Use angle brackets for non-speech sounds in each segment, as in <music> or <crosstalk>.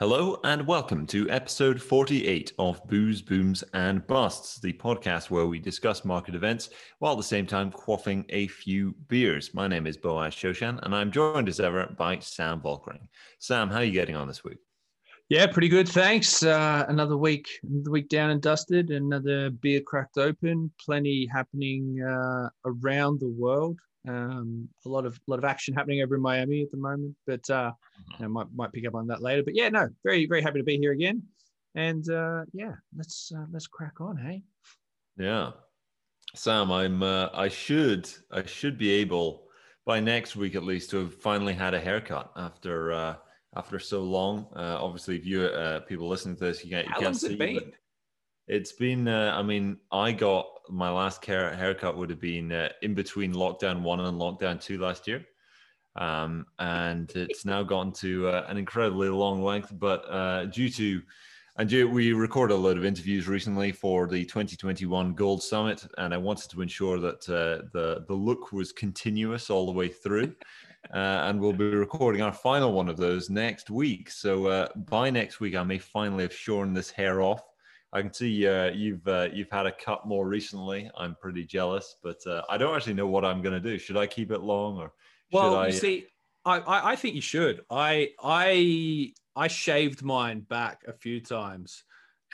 Hello and welcome to episode 48 of Booze, Booms and Busts, the podcast where we discuss market events while at the same time quaffing a few beers. My name is Boaz Shoshan and I'm joined as ever by Sam Volkering. Sam, how are you getting on this week? Yeah, pretty good. Thanks. Uh, another week, another week down and dusted. Another beer cracked open. Plenty happening uh, around the world. Um, a lot of lot of action happening over in Miami at the moment, but uh, I might might pick up on that later. But yeah, no, very very happy to be here again, and uh, yeah, let's uh, let's crack on, hey. Yeah, Sam, I'm uh, I should I should be able by next week at least to have finally had a haircut after uh, after so long. Uh, obviously, if you uh, people listening to this, you can't you How can't long's see. it been? It's been. Uh, I mean, I got my last hair, haircut would have been uh, in between lockdown one and lockdown two last year, um, and it's now gone to uh, an incredibly long length. But uh, due to and due, we recorded a load of interviews recently for the 2021 Gold Summit, and I wanted to ensure that uh, the the look was continuous all the way through. Uh, and we'll be recording our final one of those next week. So uh, by next week, I may finally have shorn this hair off. I can see uh, you've uh, you've had a cut more recently. I'm pretty jealous, but uh, I don't actually know what I'm going to do. Should I keep it long or should Well, I? you see, I, I I think you should. I I I shaved mine back a few times,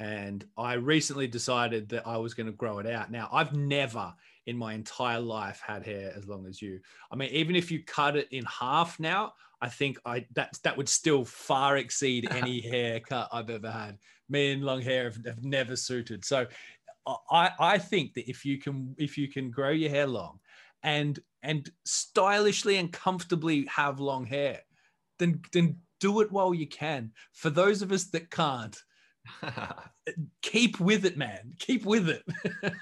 and I recently decided that I was going to grow it out. Now, I've never in my entire life had hair as long as you. I mean, even if you cut it in half now, I think I that that would still far exceed any <laughs> haircut I've ever had. Me and long hair have, have never suited. So, I I think that if you can if you can grow your hair long, and and stylishly and comfortably have long hair, then then do it while you can. For those of us that can't, <laughs> keep with it, man. Keep with it. <laughs>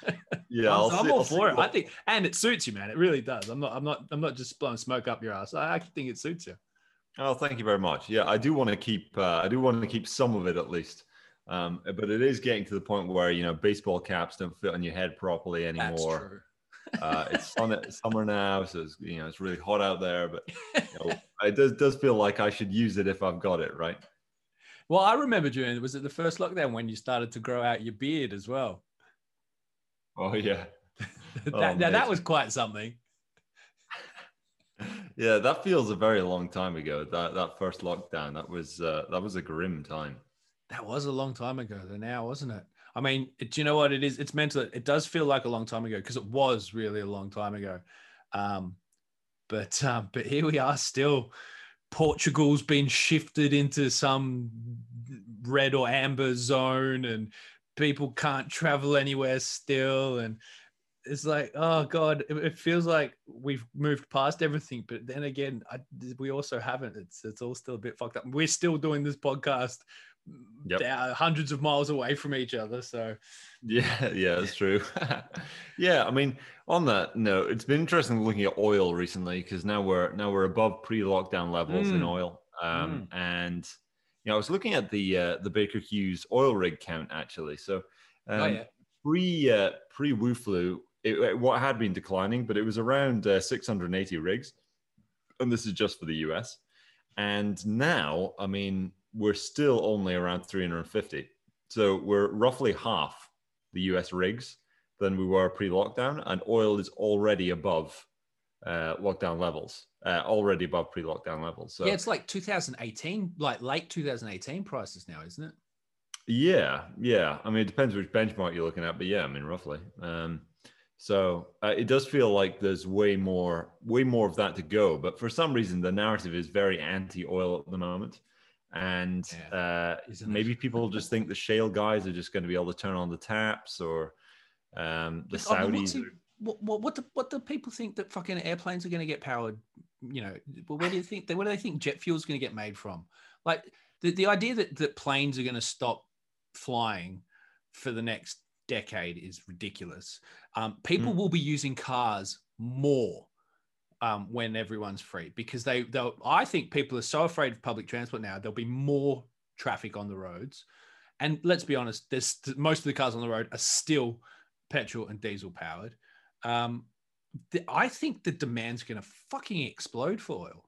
yeah, I'm, I'll I'm see- all I'll for it. what- I think, and it suits you, man. It really does. I'm not. I'm not. I'm not just blowing smoke up your ass. I actually think it suits you. Oh, thank you very much. Yeah, I do want to keep. Uh, I do want to keep some of it at least. Um, but it is getting to the point where you know baseball caps don't fit on your head properly anymore. uh, <laughs> it's summer now, so it's, you know it's really hot out there. But you know, <laughs> it does does feel like I should use it if I've got it right. Well, I remember during was it the first lockdown when you started to grow out your beard as well. Oh yeah, <laughs> that, Oh, now that was quite something. yeah. That feels a very long time ago. That that first lockdown. That was uh, that was a grim time. That was a long time ago, though. Now, wasn't it? I mean, it, do you know what it is? It's mental. It does feel like a long time ago because it was really a long time ago. Um, but um, but here we are still. Portugal's been shifted into some red or amber zone, and people can't travel anywhere still. And it's like, oh god, it, feels like we've moved past everything. But then again, I, we also haven't. It's it's all still a bit fucked up. We're still doing this podcast Yep. hundreds of miles away from each other. So Yeah, yeah, that's true. <laughs> yeah, I mean, on that note, it's been interesting looking at oil recently because now we're now we're above pre-lockdown levels in Mm. oil, um, and you know, I was looking at the uh, the Baker Hughes oil rig count actually. So, um, oh yeah, pre uh, pre Wu flu, it, it- what had been declining, but it was around uh, 680 rigs, and this is just for the US. And now, I mean, we're still only around 350. So we're roughly half the US rigs than we were pre-lockdown, and oil is already above uh, lockdown levels, uh, already above pre-lockdown levels. So yeah, it's like 2018, like late 2018 prices now, isn't it? Yeah, yeah. I mean, it depends which benchmark you're looking at, but yeah, I mean, roughly. Um, so uh, it does feel like there's way more, way more of that to go. But for some reason, the narrative is very anti-oil at the moment, and Yeah, uh, maybe people just think the shale guys are just going to be able to turn on the taps, or um, the But, oh, but what's Saudis. What, what, what, do, what do people think that fucking airplanes are going to get powered? You know, well, where do you think, where do they think jet fuel is going to get made from? Like the, the idea that, that planes are going to stop flying for the next decade is ridiculous. Um, people Mm. will be using cars more um, when everyone's free because they, they'll, I think people are so afraid of public transport now, there'll be more traffic on the roads. And let's be honest, there's most of the cars on the road are still petrol and diesel powered. Um, the, I think the demand's going to fucking explode for oil.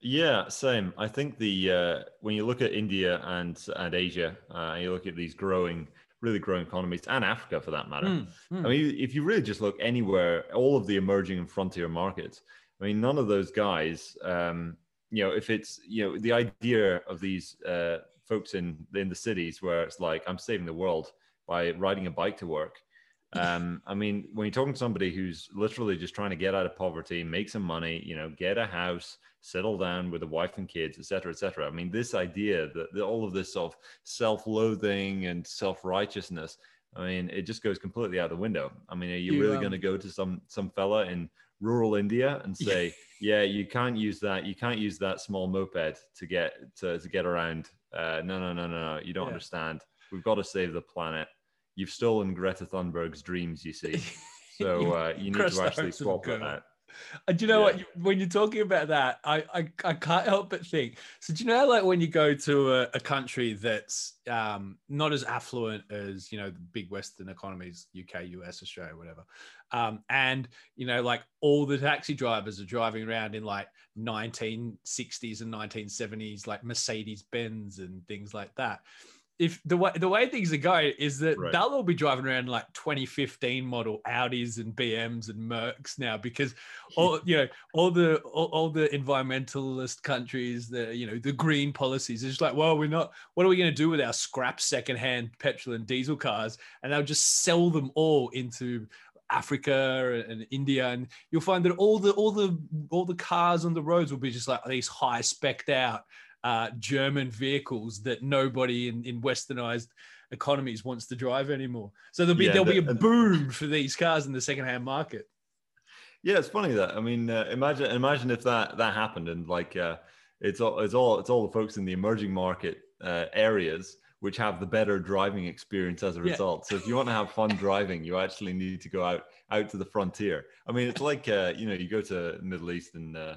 Yeah, same. I think the uh, when you look at India and and Asia, uh, you look at these growing, really growing economies, and Africa for that matter. Mm, mm. I mean, if you really just look anywhere, all of the emerging and frontier markets. I mean, none of those guys. Um, you know, if it's you know the idea of these uh, folks in in the cities where it's like I'm saving the world by riding a bike to work. <laughs> Um, I mean, when you're talking to somebody who's literally just trying to get out of poverty, make some money, you know, get a house, settle down with a wife and kids, etc., cetera, et cetera. I mean, this idea that, that all of this sort of self-loathing and self-righteousness, I mean, it just goes completely out the window. I mean, are you, You, really um, going to go to some some fella in rural India and say, <laughs> yeah, you can't use that, you can't use that small moped to get to, to get around? Uh, no, no, no, no, no, you don't Yeah. understand. We've got to save the planet. You've stolen Greta Thunberg's dreams, you see. <laughs> So uh, you need to actually swap that out. And do you know Yeah. what? You- When you're talking about that, I, I I can't help but think. So do you know, like when you go to a, a country that's um, not as affluent as you know the big Western economies, UK, US, Australia, whatever, um, and you know, like all the taxi drivers are driving around in like 1960s and 1970s, like Mercedes Benz and things like that. If the way the way things are going is that Right. they'll all be driving around like 2015 model Audis and BMs and Mercs now because <laughs> all you know all the all, all the environmentalist countries the you know the green policies it's just like well we're not what are we going to do with our scrap secondhand petrol and diesel cars and they'll just sell them all into Africa and India, and you'll find that all the all the all the cars on the roads will be just like these high specked out uh, German vehicles that nobody in, in westernized economies wants to drive anymore. So there'll be Yeah, there'll be a boom for these cars in the secondhand market. Yeah, it's funny that I mean, uh, imagine imagine if that that happened and like uh, it's all it's all it's all the folks in the emerging market uh, areas which have the better driving experience as a Yeah. result. So if you want to have fun driving, you actually need to go out out to the frontier. I mean, it's like uh, you know you go to Middle East and uh,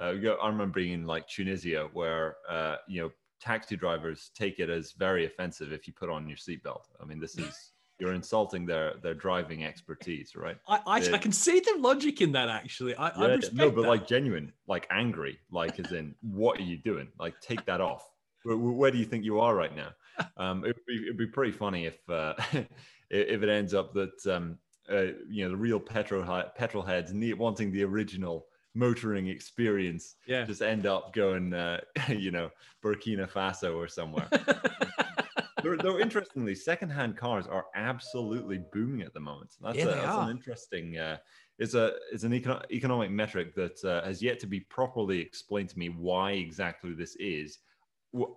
uh, I remember being in like Tunisia where uh, you know taxi drivers take it as very offensive if you put on your seatbelt. I mean, this is you're insulting their their driving expertise, right? I, I, Yeah. I can see the logic in that actually. I, I respect no, but that. like genuine, like angry, like as in, what are you doing? Like, take that off. Where, where do you think you are right now? <laughs> Um, it'd be, it'd be pretty funny if uh, <laughs> if it ends up that um, uh, you know the real petrol petrol heads need, wanting the original motoring experience yeah. just end up going, uh, <laughs> you know, Burkina Faso or somewhere. <laughs> though, though, interestingly, secondhand cars are absolutely booming at the moment. That's, Yeah, a, that's an interesting. Uh, it's a it's an econo- economic metric that uh, has yet to be properly explained to me why exactly this is,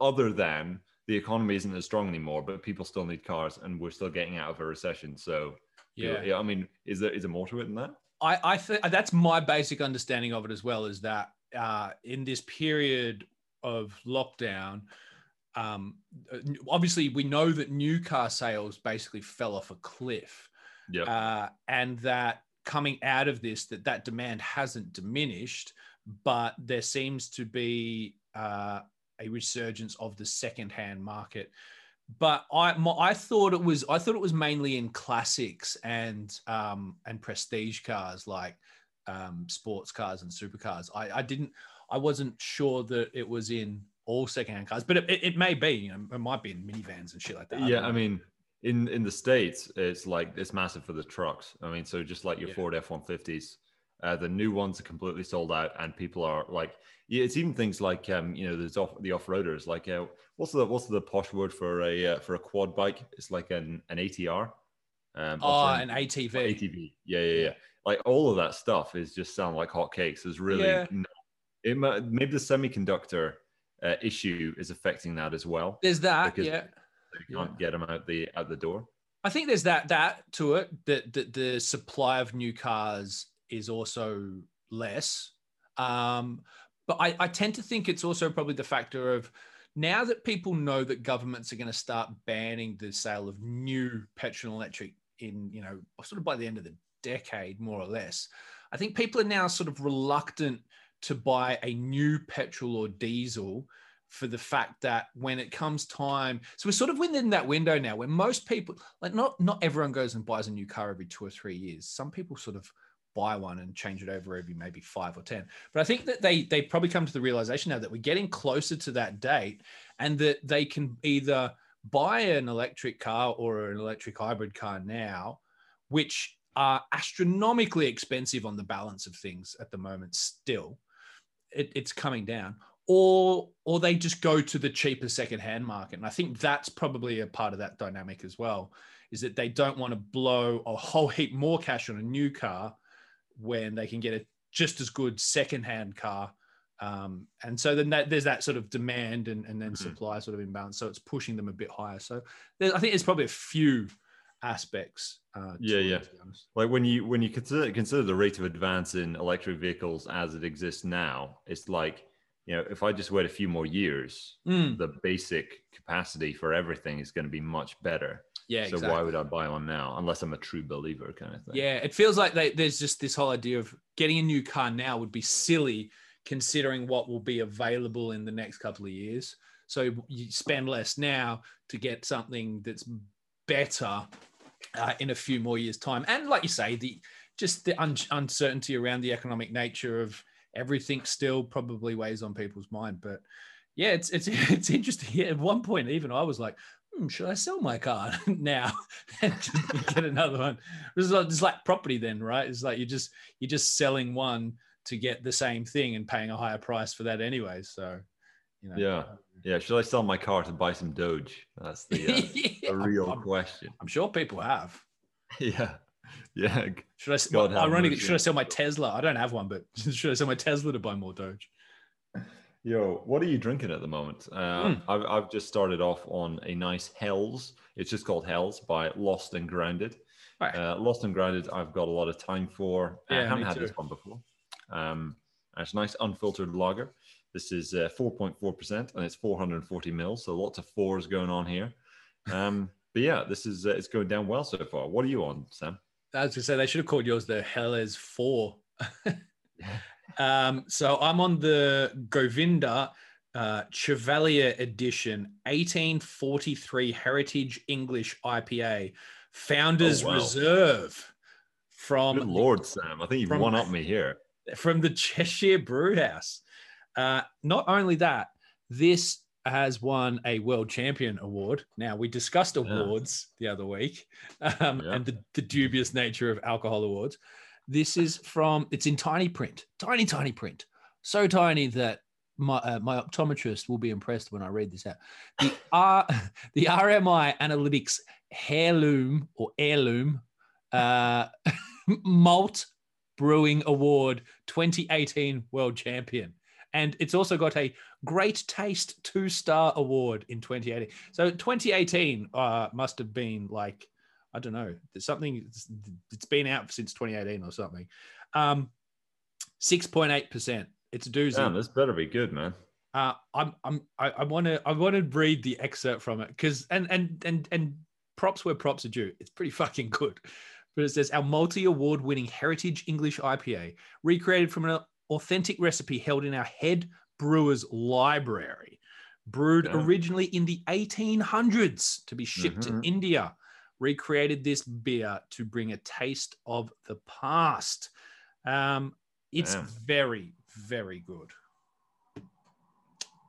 other than the economy isn't as strong anymore, but people still need cars, and we're still getting out of a recession. So yeah. I mean, is there is there more to it than that? I, I think that's my basic understanding of it as well is that uh, in this period of lockdown, um, obviously we know that new car sales basically fell off a cliff, Yeah. uh, and that coming out of this, that that demand hasn't diminished, but there seems to be uh, a resurgence of the secondhand market. But I my, I thought it was I thought it was mainly in classics and um, and prestige cars like um, sports cars and supercars. I, I didn't I wasn't sure that it was in all secondhand cars, but it, it, it may be. You know, it might be in minivans and shit like that. yeah don't i mean in in the states it's like it's massive for the trucks i mean so just like your Yeah. ford f-150s uh, the new ones are completely sold out and people are like yeah it's even things like um you know there's off the off-roaders like uh, what's the what's the posh word for a uh, for a quad bike it's like an an atr um oh, an ATV. ATV. Yeah, yeah, yeah. Like all of that stuff is just sound like hotcakes. There's really Yeah. no, it might, maybe the semiconductor uh, issue is affecting that as well. There's that. Yeah. You can't get them out the out the door. I think there's that that to it that the, the supply of new cars is also less. Um, but I, I tend to think it's also probably the factor of now that people know that governments are going to start banning the sale of new petrol and electric in you know sort of by the end of the decade more or less. I think people are now sort of reluctant to buy a new petrol or diesel for the fact that when it comes time, so we're sort of within that window now where most people, like not not everyone goes and buys a new car every two or three years. Some people sort of buy one and change it over every maybe five or ten. But I think that they they probably come to the realization now that we're getting closer to that date, and that they can either buy an electric car or an electric hybrid car now, which are astronomically expensive on the balance of things at the moment. Still, it, it's coming down, or or they just go to the cheaper secondhand market, and I think that's probably a part of that dynamic as well. Is that they don't want to blow a whole heap more cash on a new car when they can get a just as good secondhand car. Um, and so then that, there's that sort of demand and, and then mm-hmm. supply sort of imbalance. So it's pushing them a bit higher. So I think there's probably a few aspects. Uh, yeah, yeah. Like when you when you consider consider the rate of advance in electric vehicles as it exists now, it's like you know if I just wait a few more years, mm. the basic capacity for everything is going to be much better. Yeah. So exactly. why would I buy one now unless I'm a true believer kind of thing? Yeah, it feels like they, there's just this whole idea of getting a new car now would be silly considering what will be available in the next couple of years. So you spend less now to get something that's better uh, in a few more years' time. And like you say, the just the un- uncertainty around the economic nature of everything still probably weighs on people's mind. But yeah, it's it's <laughs> it's interesting. At one point, even I was like, hmm, should I sell my car <laughs> now <laughs> and get another one? It's like, it's like property then, right? It's like you just you're just selling one to get the same thing and paying a higher price for that anyway. So, you know, yeah, yeah. Should I sell my car to buy some Doge? That's the, uh, yeah, real I'm, question. I'm sure people have. Yeah. Yeah. Should I? God well, ironically, should I sell my Tesla? I don't have one, but should I sell my Tesla to buy more Doge? Yo, what are you drinking at the moment? Uh, mm. I've, I've just started off on a nice Hells. It's just called Hells by Lost and Grounded. Right. Uh, Lost and Grounded, I've got a lot of time for. Yeah, I haven't had too. this one before. Um, it's a nice unfiltered lager. This is uh, 4.4% and it's 440 mils. So lots of fours going on here. Um, <laughs> but yeah, this is uh, it's going down well so far. What are you on, Sam? As we said, they should have called yours the Helles 4. <laughs> um, so I'm on the Govinda uh, Chevallier Edition 1843 Heritage English IPA, Founders oh, wow. Reserve from. Good Lord, Sam. I think you've from, one up me here from the Cheshire Brewhouse. Uh, not only that, this has won a world champion award. Now, we discussed awards yeah. the other week um, yeah. and the, the, dubious nature of alcohol awards. This is from, it's in tiny print, tiny, tiny print. So tiny that my, uh, my optometrist will be impressed when I read this out. The, R, <laughs> the RMI Analytics Heirloom or Heirloom uh, <laughs> Malt Brewing Award 2018 World Champion. And it's also got a Great Taste Two Star Award in 2018. So 2018 uh, must have been like, I don't know, there's something, it's been out since 2018 or something. Um, 6.8%. It's a doozy. Damn, this better be good, man. Uh, I'm, I'm, I want to, I want to read the excerpt from it because, and, and, and, and props where props are due. It's pretty fucking good but it says our multi award winning Heritage English IPA, recreated from an authentic recipe held in our head brewer's library, brewed yeah. originally in the 1800s to be shipped mm-hmm. to India, recreated this beer to bring a taste of the past. Um, it's yeah. very, very good.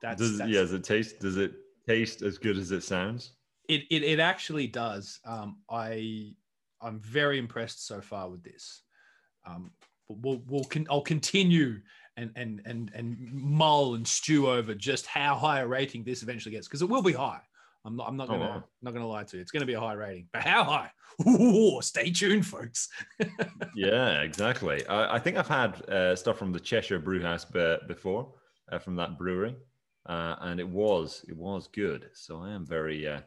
That's, does, that's, yeah, does it taste? Does it taste as good as it sounds? It it, it actually does. Um, I I'm very impressed so far with this. Um, but we'll, we'll con- I'll continue and and and and mull and stew over just how high a rating this eventually gets because it will be high. I'm not I'm not gonna oh, not gonna lie to you. It's gonna be a high rating, but how high? <laughs> Ooh, stay tuned, folks. <laughs> yeah, exactly. I, I, think I've had uh, stuff from the Cheshire Brewhouse before uh, from that brewery, uh, and it was it was good. So I am very uh,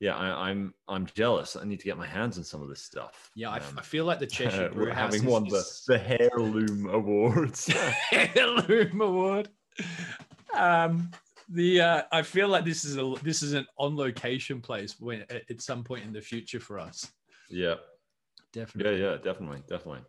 yeah, I, am I'm, I'm jealous. I need to get my hands on some of this stuff. Yeah, um, I, feel like the Cheshire <laughs> uh, having won the, the heirloom awards. heirloom award. Um, the uh, I feel like this is a this is an on location place when at some point in the future for us. Yeah, definitely. Yeah, yeah, definitely, definitely.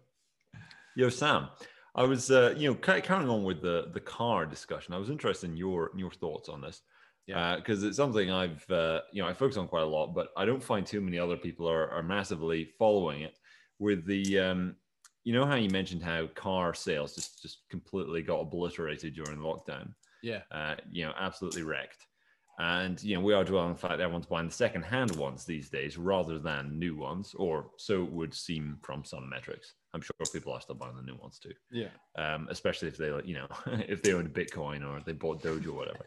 Yo, Sam, I was uh, you know carrying on with the the car discussion. I was interested in your your thoughts on this yeah because uh, it's something i've uh, you know i focus on quite a lot but i don't find too many other people are, are massively following it with the um, you know how you mentioned how car sales just just completely got obliterated during lockdown. Yeah. Uh, you know, absolutely wrecked. And you know, we are dwelling on the fact that everyone's buying the second-hand ones these days rather than new ones, or so it would seem from some metrics. I'm sure people are still buying the new ones too. Yeah. Um, especially if they, you know, <laughs> if they own Bitcoin or they bought Doge or whatever.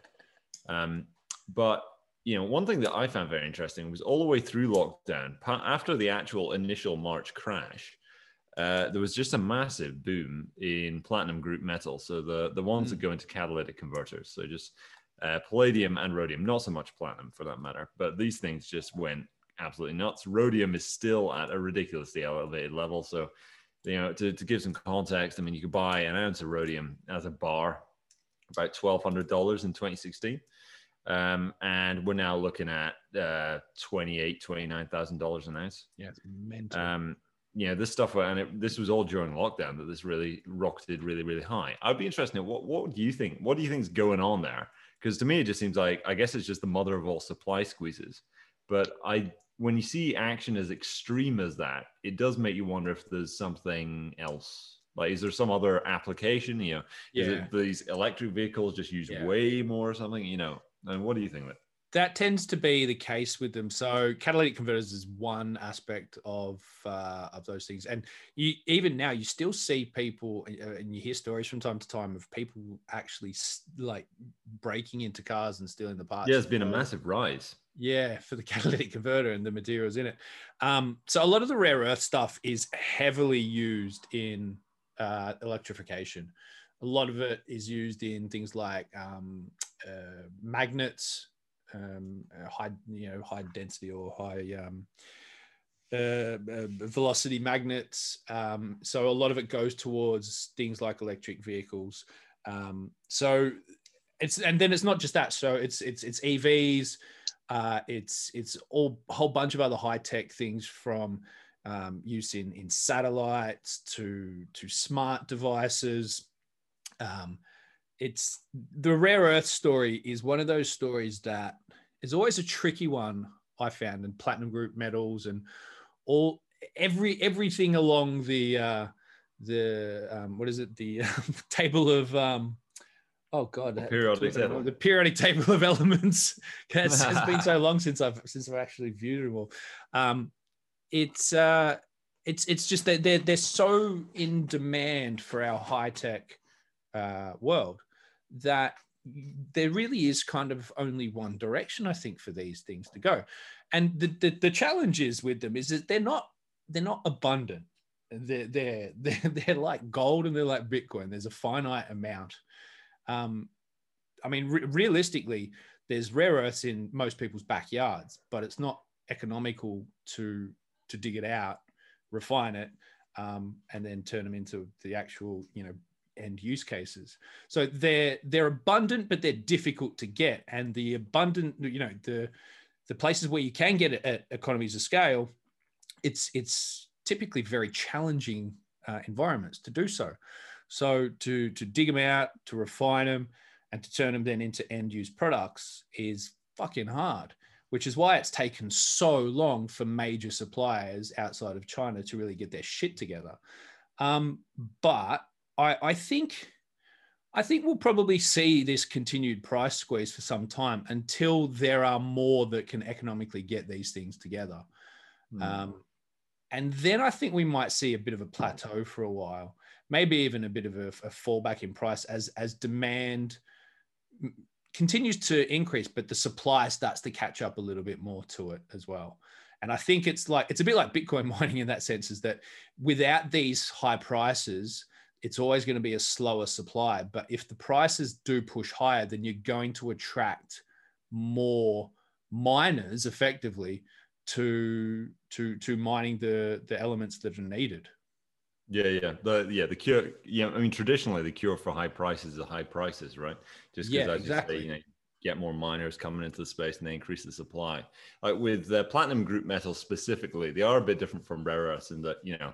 Um, but you know, one thing that I found very interesting was all the way through lockdown, after the actual initial March crash, uh, there was just a massive boom in platinum group metal. So the the ones mm. that go into catalytic converters. So just uh, palladium and rhodium, not so much platinum for that matter, but these things just went absolutely nuts. Rhodium is still at a ridiculously elevated level. So, you know, to, to give some context, I mean, you could buy an ounce of rhodium as a bar about $1,200 in 2016. Um, and we're now looking at uh, $28,000, $29,000 an ounce. Yeah, it's mental. Um, you know, this stuff, and it, this was all during lockdown that this really rocketed really, really high. I'd be interested in what, what do you think? What do you think is going on there? Because to me, it just seems like, I guess it's just the mother of all supply squeezes. But I, when you see action as extreme as that, it does make you wonder if there's something else. Like, is there some other application? You know, yeah. is it these electric vehicles just use yeah. way more or something? You know, and what do you think of it? That tends to be the case with them. So catalytic converters is one aspect of uh, of those things, and you even now you still see people, uh, and you hear stories from time to time of people actually like breaking into cars and stealing the parts. Yeah, there's been a massive rise. Yeah, for the <laughs> catalytic converter and the materials in it. Um, so a lot of the rare earth stuff is heavily used in uh, electrification. A lot of it is used in things like um, uh, magnets um, high, you know, high density or high um, uh, uh, velocity magnets. Um, so a lot of it goes towards things like electric vehicles. Um, so it's and then it's not just that. So it's it's it's EVs. Uh, it's it's all whole bunch of other high tech things from um, use in in satellites to to smart devices. Um, it's the rare earth story is one of those stories that is always a tricky one I found, and platinum group metals and all every everything along the uh, the um, what is it the <laughs> table of um, oh god the periodic table. the periodic table of elements <laughs> it's, it's been so <laughs> long since I've since I've actually viewed them all. Um, it's uh, it's it's just that they're they're so in demand for our high tech uh, world that there really is kind of only one direction, I think, for these things to go. And the, the, the challenge is with them is that they're not they're not abundant. They're, they're, <laughs> they're, they're like gold and they're like Bitcoin. There's a finite amount. Um, I mean, re- realistically, there's rare earths in most people's backyards, but it's not economical to to dig it out, refine it, um, and then turn them into the actual, you know, end use cases. So they're they're abundant, but they're difficult to get. And the abundant, you know, the the places where you can get it at economies of scale, it's it's typically very challenging uh, environments to do so. So to to dig them out, to refine them, and to turn them then into end use products is fucking hard. Which is why it's taken so long for major suppliers outside of China to really get their shit together. Um, but I, I think I think we'll probably see this continued price squeeze for some time until there are more that can economically get these things together. Mm. Um, and then I think we might see a bit of a plateau for a while, maybe even a bit of a, a fallback in price as as demand continues to increase, but the supply starts to catch up a little bit more to it as well. And I think it's like it's a bit like Bitcoin <laughs> mining in that sense, is that without these high prices, it's always going to be a slower supply. But if the prices do push higher, then you're going to attract more miners effectively to to to mining the the elements that are needed. Yeah, yeah, the yeah the cure. Yeah, I mean traditionally the cure for high prices is high prices, right? Just because yeah, exactly. Say, you know, get more miners coming into the space and they increase the supply. Like with the platinum group metals specifically, they are a bit different from rare earths in that you know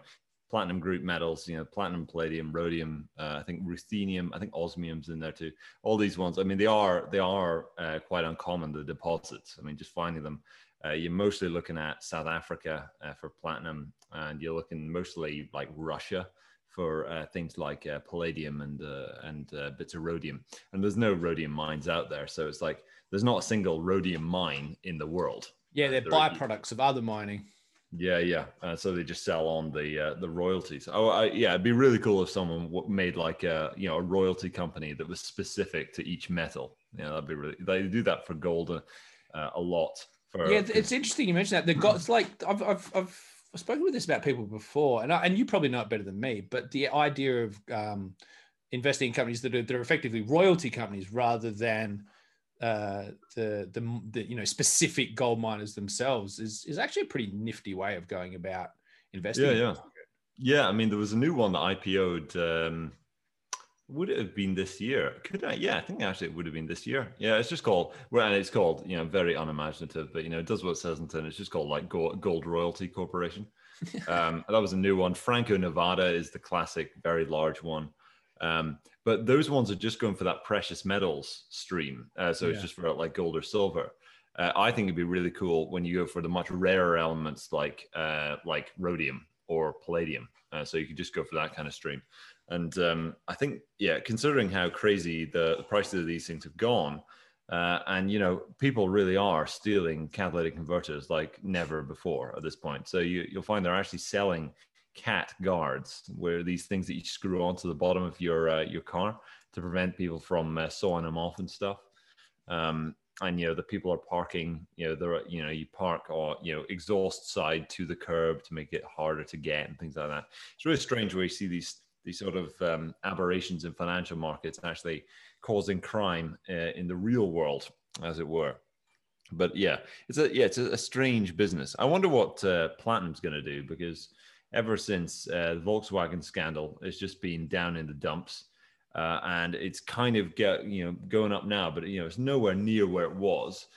platinum group metals, you know, platinum, palladium, rhodium, uh, I think ruthenium, I think osmium's in there too. All these ones, I mean, they are they are uh, quite uncommon. The deposits, I mean, just finding them. Uh, you're mostly looking at South Africa uh, for platinum, and you're looking mostly like Russia for uh, things like uh, palladium and uh, and uh, bits of rhodium. And there's no rhodium mines out there, so it's like there's not a single rhodium mine in the world. Yeah, they're byproducts of other mining. Yeah, yeah. Uh, so they just sell on the uh, the royalties. Oh, I, yeah. It'd be really cool if someone made like a you know a royalty company that was specific to each metal. Yeah, that'd be really. They do that for gold uh, a lot. For, yeah, it's interesting you mentioned that. The got it's like I've I've I've spoken with this about people before, and I, and you probably know it better than me. But the idea of um, investing in companies that are that are effectively royalty companies rather than uh, the, the, the you know specific gold miners themselves is is actually a pretty nifty way of going about investing. Yeah, yeah, yeah. I mean, there was a new one that IPO'd. Um, would it have been this year? Could I? Yeah, I think actually it would have been this year. Yeah, it's just called. Well, and it's called you know very unimaginative, but you know it does what it says in It's just called like Gold, Gold Royalty Corporation. <laughs> um, that was a new one. Franco Nevada is the classic, very large one. Um, but those ones are just going for that precious metals stream. Uh, so yeah. it's just for like gold or silver. Uh, I think it'd be really cool when you go for the much rarer elements like uh, like rhodium or palladium. Uh, so you could just go for that kind of stream. And um, I think, yeah, considering how crazy the, the prices of these things have gone, uh, and you know, people really are stealing catalytic converters like never before at this point. So you, you'll find they're actually selling cat guards, where these things that you screw onto the bottom of your uh, your car to prevent people from uh, sawing them off and stuff. Um, and you know the people are parking. You know they're you know you park or you know exhaust side to the curb to make it harder to get and things like that. It's really strange where you see these these sort of um, aberrations in financial markets actually causing crime uh, in the real world, as it were. But yeah, it's a yeah, it's a, a strange business. I wonder what uh, Platinum's going to do because ever since uh, the Volkswagen scandal. It's just been down in the dumps. Uh, and it's kind of get, you know going up now, but you know it's nowhere near where it was.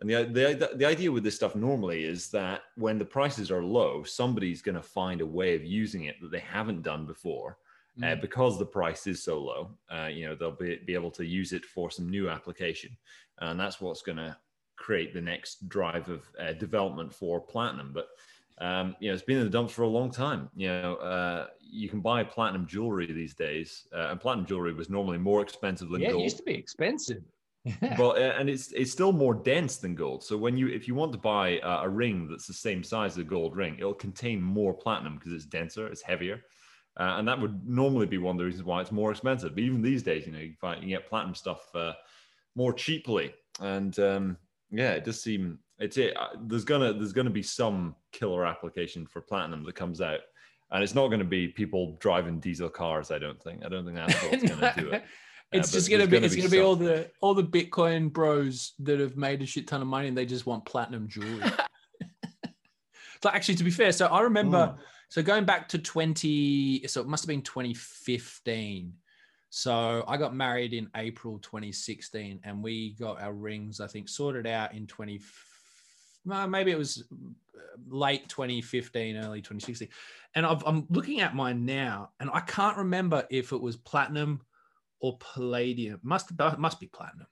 And the, the the idea with this stuff normally is that when the prices are low, somebody's going to find a way of using it that they haven't done before, uh, mm. uh, because the price is so low. Uh, you know they'll be, be able to use it for some new application, and that's what's going to create the next drive of uh, development for platinum. But um, you know, it's been in the dumps for a long time. You know, uh, you can buy platinum jewelry these days, uh, and platinum jewelry was normally more expensive than yeah, gold. it used to be expensive. <laughs> well, uh, and it's it's still more dense than gold. So when you if you want to buy a, a ring that's the same size as a gold ring, it'll contain more platinum because it's denser, it's heavier, uh, and that would normally be one of the reasons why it's more expensive. But even these days, you know, you can find you get platinum stuff uh, more cheaply, and um, yeah, it does seem it's it. Uh, there's gonna there's gonna be some killer application for platinum that comes out, and it's not going to be people driving diesel cars. I don't think. I don't think that's what's going to do it. <laughs> It's just gonna be gonna it's gonna be all the all the Bitcoin bros that have made a shit ton of money and they just want platinum jewelry. <laughs> so actually, to be fair, so I remember, mm. so going back to twenty, so it must have been twenty fifteen. So I got married in April 2016, and we got our rings, I think, sorted out in 20 maybe it was uh, late 2015, early 2016. And i am looking at mine now, and I can't remember if it was platinum or palladium. Must must be platinum.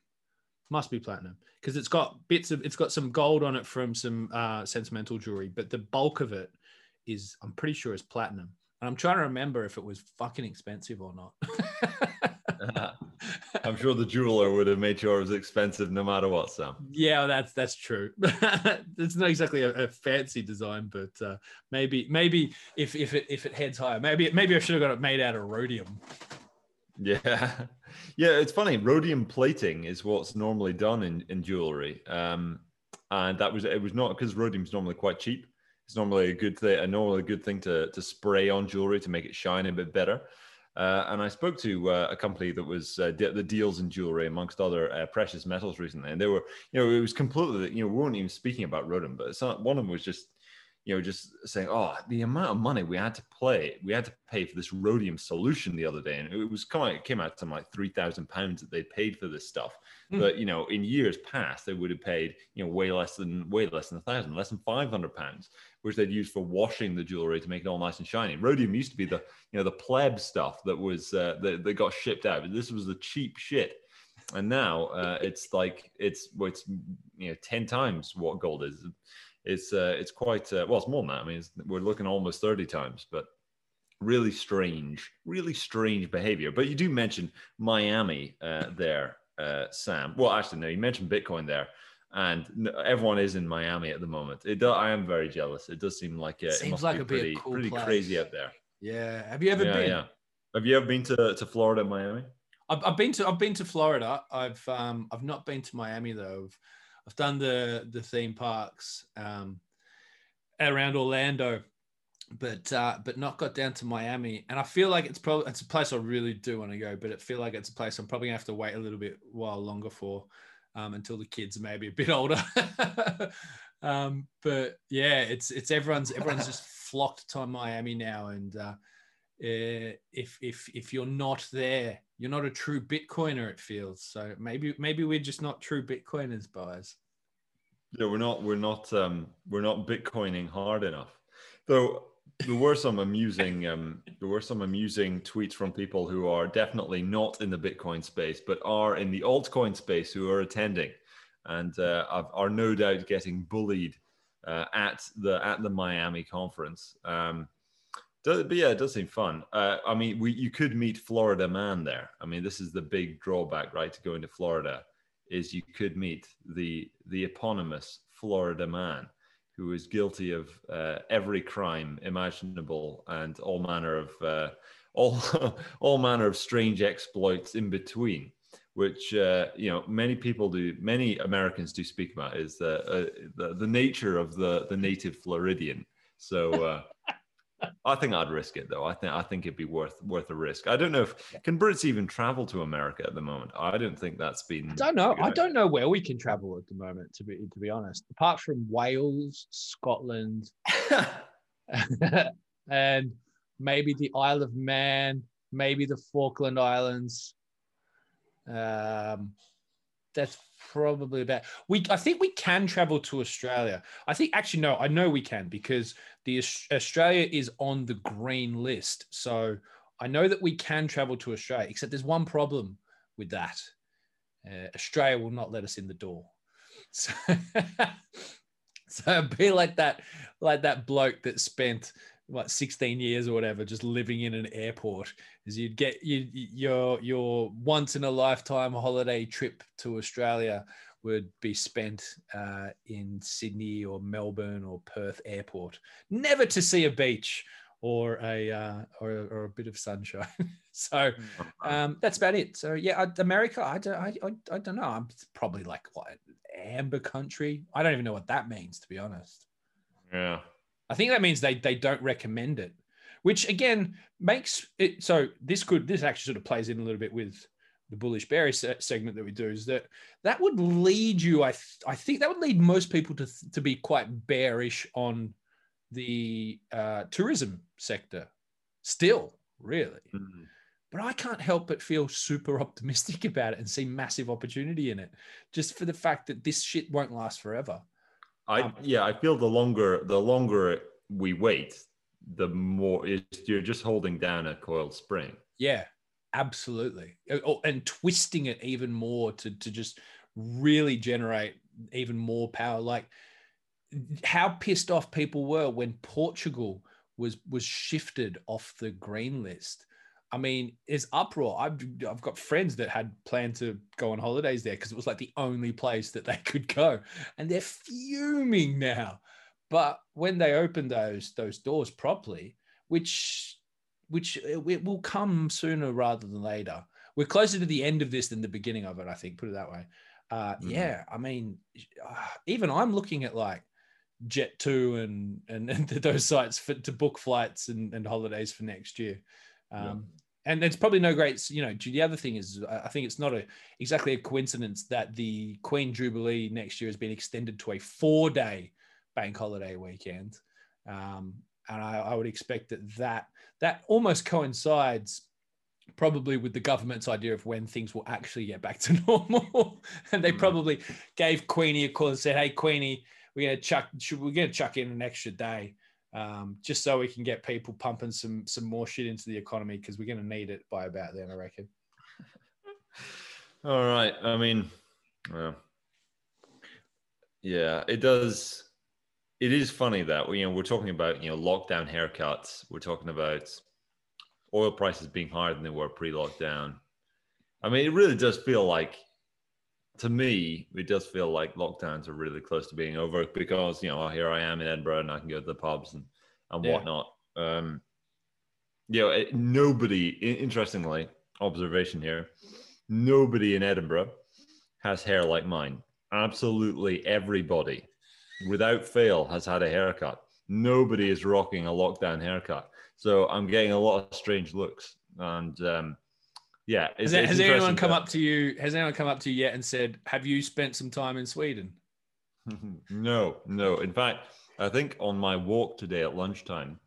Must be platinum because it's got bits of it's got some gold on it from some uh, sentimental jewelry, but the bulk of it is I'm pretty sure is platinum. And I'm trying to remember if it was fucking expensive or not. <laughs> I'm sure the jeweler would have made sure it was expensive no matter what. So yeah, that's that's true. <laughs> it's not exactly a, a fancy design, but uh, maybe maybe if if it if it heads higher, maybe maybe I should have got it made out of rhodium. Yeah, <laughs> yeah. It's funny. Rhodium plating is what's normally done in in jewelry, um, and that was it was not because rhodium's normally quite cheap. It's normally a good thing, a normally good thing to to spray on jewelry to make it shine a bit better. Uh, and I spoke to uh, a company that was uh, de- the deals in jewelry amongst other uh, precious metals recently, and they were, you know, it was completely, you know, we weren't even speaking about rhodium, but not, one of them was just you know, just saying, oh, the amount of money we had to play, we had to pay for this rhodium solution the other day, and it was kind of, it came out to like three thousand pounds that they paid for this stuff. Mm. But you know, in years past, they would have paid you know way less than way less than a thousand, less than five hundred pounds, which they'd use for washing the jewelry to make it all nice and shiny. Rhodium used to be the you know the pleb stuff that was uh, that, that got shipped out. But This was the cheap shit and now uh, it's like it's well, it's you know 10 times what gold is it's uh, it's quite uh, well. It's more than that. I mean, we're looking almost thirty times, but really strange, really strange behavior. But you do mention Miami uh, there, uh, Sam. Well, actually, no, you mentioned Bitcoin there, and everyone is in Miami at the moment. It do, I am very jealous. It does seem like uh, it, Seems must like be a pretty, cool pretty place. crazy out there. Yeah. Have you ever yeah, been? yeah. Have you ever been to, to Florida, Miami? I've, I've been to I've been to Florida. I've um I've not been to Miami though. I've, I've done the the theme parks um around Orlando, but uh, but not got down to Miami. And I feel like it's probably it's a place I really do want to go, but it feel like it's a place I'm probably gonna have to wait a little bit while longer for um, until the kids are maybe a bit <laughs> older. um, but yeah, it's it's everyone's everyone's just <laughs> flocked to Miami now, and uh, uh, if if if you're not there, you're not a true Bitcoiner. It feels so. Maybe maybe we're just not true Bitcoiners, guys. Yeah, we're not we're not um we're not bitcoining hard enough. Though there were some amusing um there were some amusing tweets from people who are definitely not in the Bitcoin space but are in the altcoin space who are attending and uh, are no doubt getting bullied uh, at the at the Miami conference. Um, does, but yeah, it does seem fun. Uh, I mean, we you could meet Florida man there. I mean, this is the big drawback, right, to going to Florida is you could meet the the eponymous Florida man who is guilty of uh, every crime imaginable and all manner of uh, all <laughs> all manner of strange exploits in between, which uh, you know many people do, many Americans do speak about is the uh, the, the nature of the the native Floridian. So. <laughs> I think I'd risk it though. I think I think it'd be worth worth a risk. I don't know if can Brits even travel to America at the moment. I don't think that's been. I don't know. good. I don't know where we can travel at the moment. To be to be honest, apart from Wales, Scotland, <laughs> and maybe the Isle of Man, maybe the Falkland Islands. Um, that's probably about. We I think we can travel to Australia. I think actually no, I know we can because the Australia is on the green list. So I know that we can travel to Australia. Except there's one problem with that. Uh, Australia will not let us in the door. <laughs> So, so be like that, like that bloke that spent what 16 years or whatever just living in an airport. Is you'd get you your your once in a lifetime holiday trip to Australia would be spent uh, in Sydney or Melbourne or Perth airport, never to see a beach or a uh, or, or a bit of sunshine. <laughs> so um, that's about it. So yeah, America, I don't, I, I, I don't know. I'm probably like what amber country. I don't even know what that means to be honest. yeah. I think that means they they don't recommend it, which again makes it so. This could this actually sort of plays in a little bit with the bullish bearish segment that we do. Is that that would lead you? I th- I think that would lead most people to to be quite bearish on the uh, tourism sector. Still, really, Mhm. but I can't help but feel super optimistic <laughs> about it and see massive opportunity in it, just for the fact that this shit won't last forever. I yeah, I feel the longer the longer we wait, the more it's, you're just holding down a coiled spring. Yeah, absolutely. Uh, oh, And twisting it even more to, to just really generate even more power. Like how pissed off people were when Portugal was was shifted off the green list. I mean, it's uproar. I've, I've got friends that had planned to go on holidays there because it was like the only place that they <laughs> could go, and they're fuming now. But when they open those those doors properly, which which it it will come sooner rather than later. We're closer to the end of this than the beginning of it, I think. Put it that way. Uh, Mhm. Yeah, I mean, <sighs> even I'm looking at like Jet2 and and, <laughs> and those sites for to book flights and, and holidays for next year. Um, And it's probably no great, you know. The other thing is, I think it's not a exactly a coincidence that the Queen Jubilee next year has been extended to a four-day bank holiday weekend, um, and I, I would expect that that that almost coincides probably with the government's idea of when things will actually get back <laughs> to normal. and they Mhm. probably gave Queenie a call and said, "Hey, Queenie, we're gonna chuck, should, we're gonna chuck in an extra day, um, just so we can get people pumping some some more shit into the economy because we're gonna need it by about then, I reckon." All right. I mean, well, yeah, it does. It is funny that we, you know, we're talking about you know lockdown haircuts. We're talking about oil prices being higher than they were pre-lockdown. I mean, it really does feel like, to me, it does feel like lockdowns are really close to being over because you know here I am in Edinburgh and I can go to the pubs and and Yeah. whatnot. Um, you know, it, nobody. Interestingly, observation here: nobody in Edinburgh has hair like mine. Absolutely everybody, without fail, has had a haircut. Nobody is rocking a lockdown haircut. So I'm getting a lot of strange looks, and um, yeah, it's, Has, it's has anyone come up to you? Has anyone come up to you yet and said, "Have you spent some time in Sweden?" <laughs> no, no. In fact, I think on my walk today at lunchtime,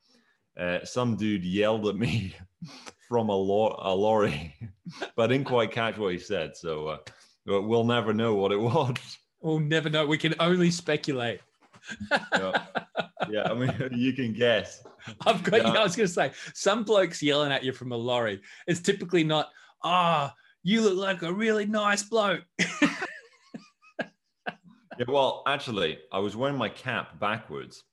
uh, some dude yelled at me <laughs> from a, lo- a lorry, <laughs> but I didn't quite catch what he said. So uh, we'll never know what it was. We'll never know. We can only speculate. Yeah, yeah I mean, you can guess. I've got. Yeah. I was going to say, some blokes yelling at you from a lorry. It's typically not. Ah, you look like a really nice bloke. <laughs> Yeah, well, actually, I was wearing my cap backwards,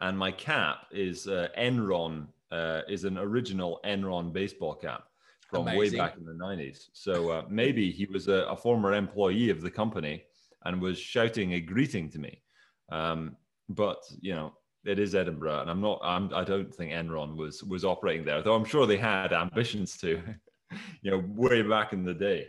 and my cap is uh, Enron, uh, is an original Enron baseball cap from way back in the 90s. So uh, maybe he was a, a former employee of the company and was shouting a greeting to me. Um, but, you know, it is Edinburgh, and I'm not, I'm, I don't think Enron was was operating there, though I'm sure they had ambitions to, <laughs> <laughs> you know, way back in the day.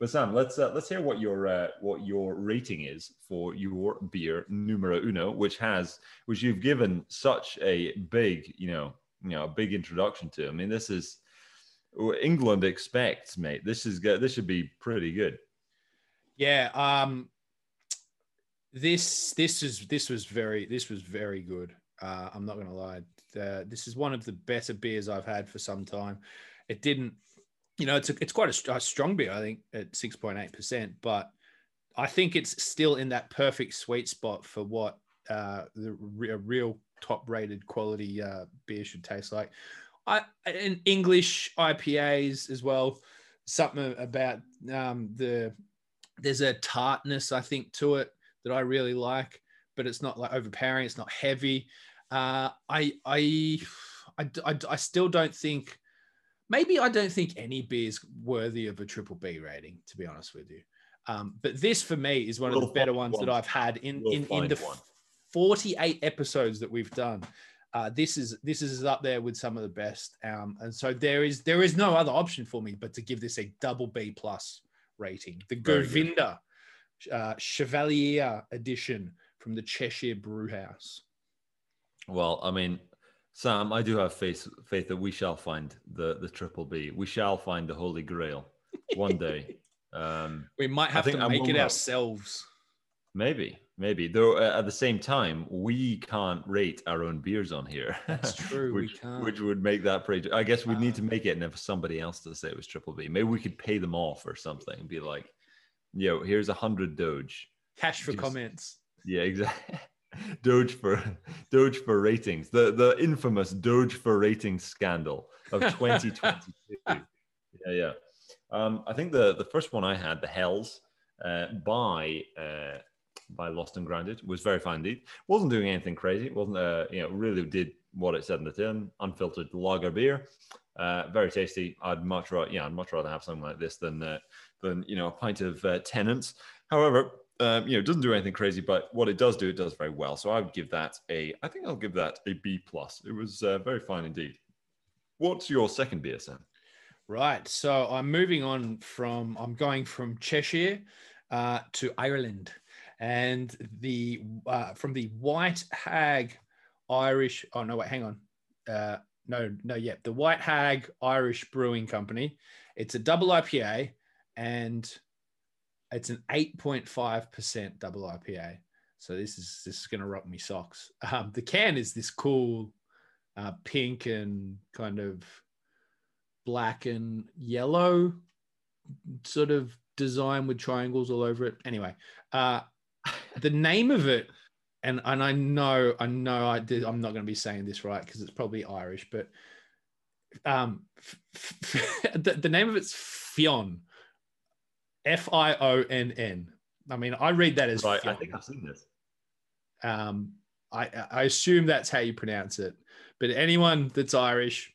But Sam, let's uh, let's hear what your uh, what your rating is for your beer numero uno, which has which you've given such a big you know you know a big introduction to. I mean, this is England expects, mate. This is good. This should be pretty good. Yeah. Um. This this is this was very this was very good. Uh, I'm not to lie. Uh, this is one of the better beers I've had for some time. It didn't, you know, it's a, it's quite a, a strong beer. I think at six point eight percent, but I think it's still in that perfect sweet spot for what uh, the re- a real top rated quality uh, beer should taste like. I and English IPAs as well. Something about um, the there's a tartness I think to it that I really like, but it's not like overpowering. It's not heavy. Uh, I, I I I I still don't think. Maybe I don't think any beer is worthy of a triple B rating, to be honest with you. Um, but this for me is one of We'll the better find ones that. I've had in We'll in, in the one. 48 episodes that we've done. Uh, this is this is up there with some of the best, um, and so there is there is no other option for me but to give this a double B plus rating. The Govinda uh, Chevallier edition from the Cheshire Brewhouse. Well, I mean, Sam, I do have faith faith that we shall find the the triple B. We shall find the Holy Grail one day. <laughs> Um, We might have to make it ourselves. maybe, maybe. Though uh, at the same time, we can't rate our own beers on here. That's <laughs> true, we which, can't. Which would make that pretty. I guess we'd need to Ah. make it and have somebody else to say it was triple B. Maybe we could pay them off or something. and Be like, yo, here's a hundred Doge. Cash for Just- comments. Yeah, exactly. <laughs> Doge for <laughs> Doge for ratings. The the infamous Doge for ratings scandal of <laughs> 2022. yeah, yeah. Um, I think the the first one I had, the Hells, uh, by uh, by Lost and Grounded, was very fine indeed. wasn't doing anything crazy. It wasn't uh, you know really did what it said in the tin. Unfiltered lager beer, uh, very tasty. I'd much rather yeah, I'd much rather have something like this than uh, than you know a pint of uh, Tennent's. However, um, you know, it doesn't do anything crazy, but what it does do, it does very well. So I would give that a, I think I'll give that a B plus. It was uh, very fine indeed. What's your second beer, Sam? Right. So I'm moving on from, I'm going from Cheshire uh, to Ireland. And the, uh, from the White Hag Irish, oh no, wait, hang on. Uh, no, no, yeah, the White Hag Irish Brewing Company. It's a double IPA and it's an 8.5% double IPA. So this is this is gonna rock me socks. <laughs> Um, the can is this cool uh, pink and kind of black and yellow sort of design with triangles all over it. Anyway, uh, <laughs> the name of it, and and I know I know I did, I'm not going to be saying this right because it's probably Irish, but um, <laughs> the, the name of it's Fionn, F I O N N. I mean, I read that as Right, I think I've seen this. Um, I, I assume that's how you pronounce it. But anyone that's Irish,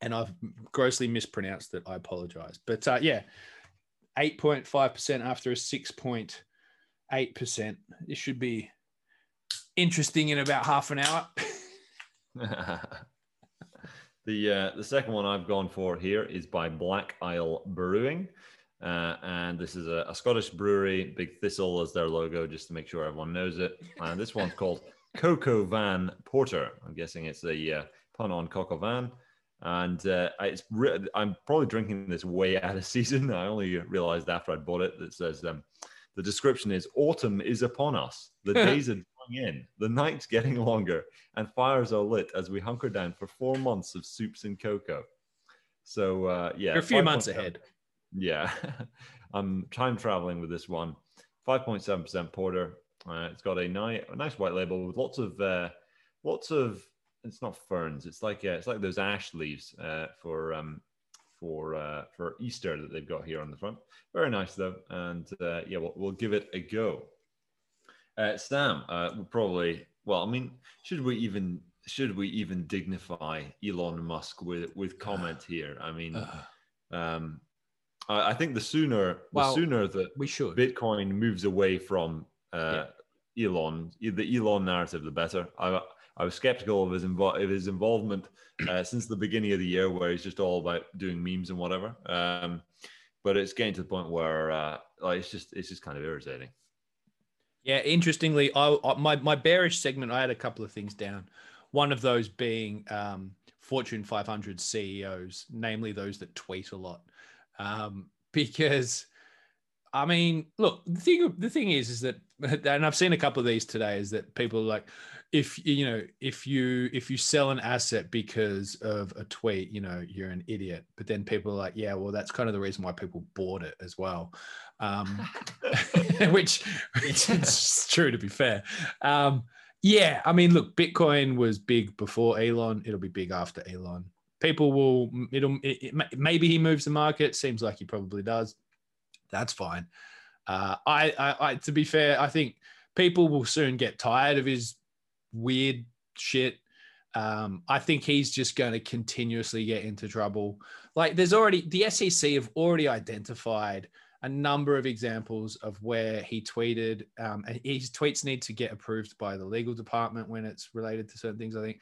and I've grossly mispronounced it. I apologize. But uh, yeah, 8.5% after a 6.8%. This should be interesting in about half an hour. <laughs> <laughs> the uh, the second one I've gone for here is by Black Isle Brewing. Uh, and this is a, a, Scottish brewery, Big Thistle as their logo, just to make sure everyone knows it. And this one's called <laughs> Coq Van Porter. I'm guessing it's a uh, pun on Coq Van. And uh, it's re- I'm probably drinking this way <laughs> out of season. I only realized after I bought it that says um, the description is autumn is upon us. The <laughs> days are drawing in, the nights getting longer, and fires are lit as we hunker down for four months of soups and cocoa. So uh, yeah, You're a few months ahead. Yeah, <laughs> I'm time traveling with this one. Five point seven percent porter. Uh, it's got a nice, a nice white label with lots of uh, lots of it's not ferns. It's like uh, it's like those ash leaves uh, for um, for uh, for Easter that they've got here on the front. Very nice though, and uh, yeah, we'll, we'll give it a go. Uh, Sam, uh, we'll probably well, I mean, should we even should we even dignify Elon Musk with with comment here? I mean, <sighs> um, I, I think the sooner the sooner that we should Bitcoin moves away from uh, yeah. Elon, the Elon narrative, the better. I I was skeptical of his invo- of his involvement uh, since the beginning of the year, where he's just all about doing memes and whatever. Um, but it's getting to the point where uh, like it's just it's just kind of irritating. Yeah, interestingly, I, I, my my bearish segment, I had a couple of things down. One of those being um, Fortune 500 CEOs, namely those that tweet a lot, um, because I mean, look, the thing the thing is, is that, <laughs> and I've seen a couple of these today, is that people are like, if you know if you if you sell an asset because of a tweet you know you're an idiot. But then people are like yeah well that's kind of the reason why people bought it as well. Um, <laughs> <laughs> which, which is true to be fair. Um, yeah i mean look bitcoin was big before elon. It'll be big after elon people will it'll it, it, maybe he moves the market seems like he probably does that's fine uh, I, I, I to be fair i think people will soon get tired of his weird shit. Um, I think he's just going to continuously get into trouble. Like, there's already the SEC have already identified a number of examples of where he tweeted, um, his tweets need to get approved by the legal department when it's related to certain things. I think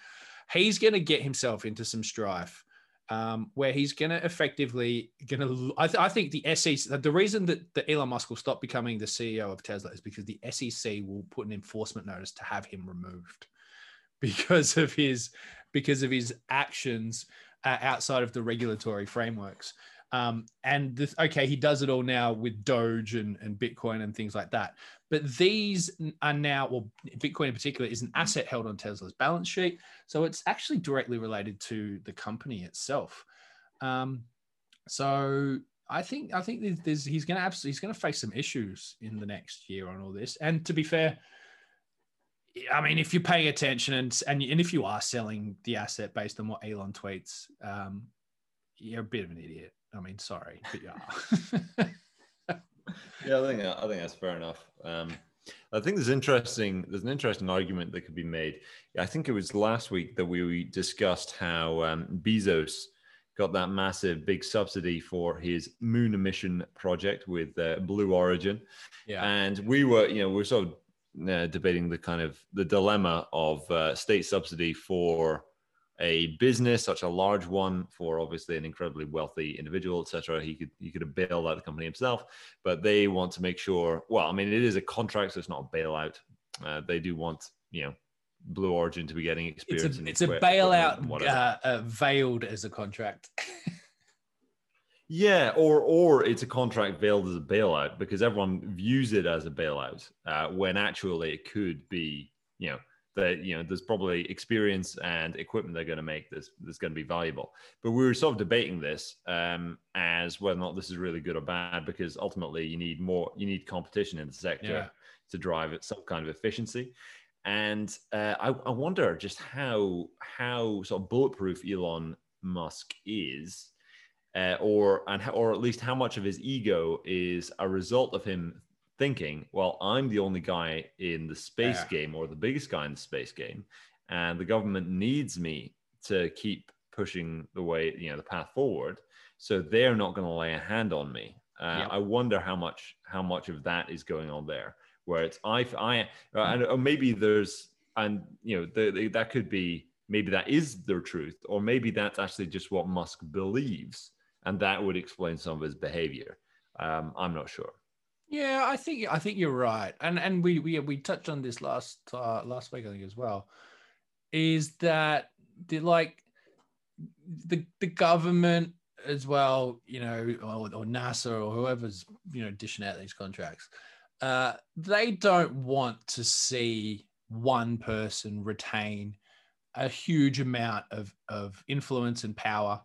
he's going to get himself into some strife. Um, where he's going to effectively going to. I, th- I, think the SEC. The reason that, that Elon Musk will stop becoming the CEO of Tesla is because the SEC will put an enforcement notice to have him removed <laughs> because of his because of his actions uh, outside of the regulatory frameworks. Um, and this, okay, he does it all now with Doge and, and Bitcoin and things like that. But these are now, well, Bitcoin in particular is an asset held on Tesla's balance sheet, so it's actually directly related to the company itself. Um, so I think I think there's, there's he's going to absolutely he's going to face some issues in the next year on all this. And to be fair, I mean, if you're paying attention and and and if you are selling the asset based on what Elon tweets, um, you're a bit of an idiot. I mean, sorry, but yeah. <laughs> yeah, I think I think that's fair enough. Um, I think there's interesting. There's an interesting argument that could be made. I think it was last week that we discussed how um, Bezos got that massive big subsidy for his moon mission project with uh, Blue Origin. Yeah, and we were, you know, we are sort of uh, debating the kind of the dilemma of uh, state subsidy for a business, such a large one, for obviously an incredibly wealthy individual, etc. He could he could have bailed out the company himself, but they want to make sure. Well, I mean, it is a contract, so it's not a bailout. Uh, they do want you know Blue Origin to be getting experience. It's a, it's a bailout uh, uh, veiled as a contract. Yeah, or or it's a contract veiled as a bailout because everyone views it as a bailout uh, when actually it could be, you know, that you know there's probably experience and equipment they're going to make this that's going to be valuable. But we were sort of debating this um, as whether or not this is really good or bad because ultimately you need more, you need competition in the sector yeah. to drive it some kind of efficiency. And uh, I, I wonder just how how sort of bulletproof Elon Musk is uh, or and or at least how much of his ego is a result of him thinking, well, I'm the only guy in the space yeah. game or the biggest guy in the space game, and the government needs me to keep pushing the way you know the path forward. So they're not going to lay a hand on me. Uh. I wonder how much how much of that is going on there, where it's I I uh, and or maybe there's and you know the, the- that could be maybe that is their truth, or maybe that's actually just what Musk believes, and that would explain some of his behavior. Um, I'm not sure. Yeah, I think I think you're right, and and we we we touched on this last uh, last week I think as well. Is that the like the the government as well, you know, or, or NASA or whoever's you know dishing out these contracts, uh, they don't want to see one person retain a huge amount of of influence and power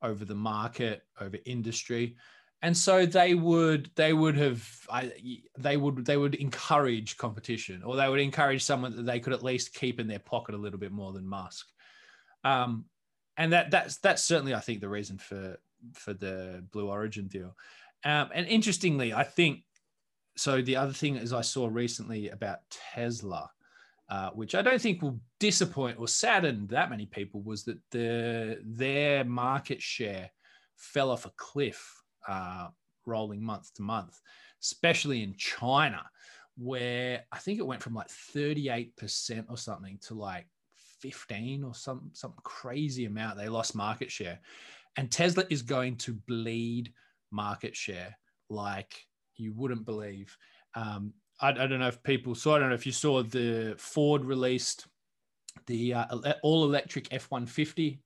over the market, over industry and so they would they would have I, they would they would encourage competition or they would encourage someone that they could at least keep in their pocket a little bit more than Musk. Um, and that that's that's certainly I think the reason for for the Blue Origin deal. Um, and interestingly I think so the other thing is I saw recently about Tesla uh, which I don't think will disappoint or sadden that many people was that the their market share fell off a cliff uh, rolling month to month, especially in China, where I think it went from like 38% or something to like 15 or some some crazy amount. They lost market share. And Tesla is going to bleed market share like you wouldn't believe. Um, I, I don't know if people saw, I don't know if you saw the Ford released the uh, all electric F 150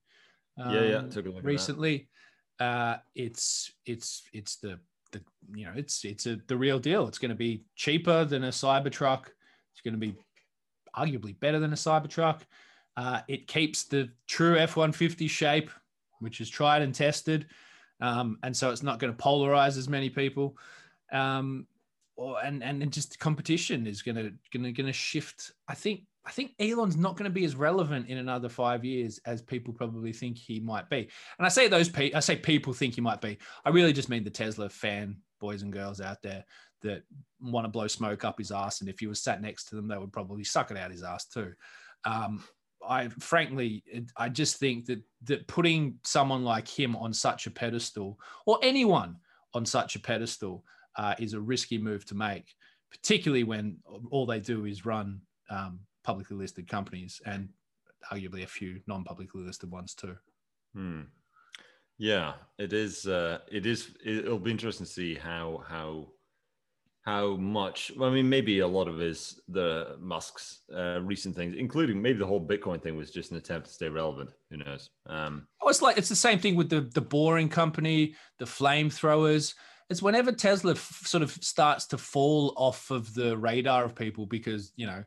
yeah, yeah. um, Took a look recently. Uh, it's it's it's the the you know it's it's a the real deal. It's going to be cheaper than a Cybertruck. It's going to be arguably better than a Cybertruck. Uh, it keeps the true F one fifty shape, which is tried and tested, um, and so it's not going to polarize as many people. Um, or and and just competition is going to going to going to shift. I think I think Elon's not going to be as relevant in another five years as people probably think he might be. And I say those pe- I say people think he might be. I really just mean the Tesla fan boys and girls out there that want to blow smoke up his ass. And if he was sat next to them, they would probably suck it out his ass too. Um, I frankly, I just think that that putting someone like him on such a pedestal, or anyone on such a pedestal, uh, is a risky move to make, particularly when all they do is run um, publicly listed companies and arguably a few non-publicly listed ones too. Hmm. Yeah, it is. Uh, it is. It'll be interesting to see how how how much. Well, I mean, maybe a lot of his the Musk's uh, recent things, including maybe the whole Bitcoin thing, was just an attempt to stay relevant. Who knows? Um, Oh, it's like it's the same thing with the the boring company, the flamethrowers. It's whenever Tesla f- sort of starts to fall off of the radar of people because you know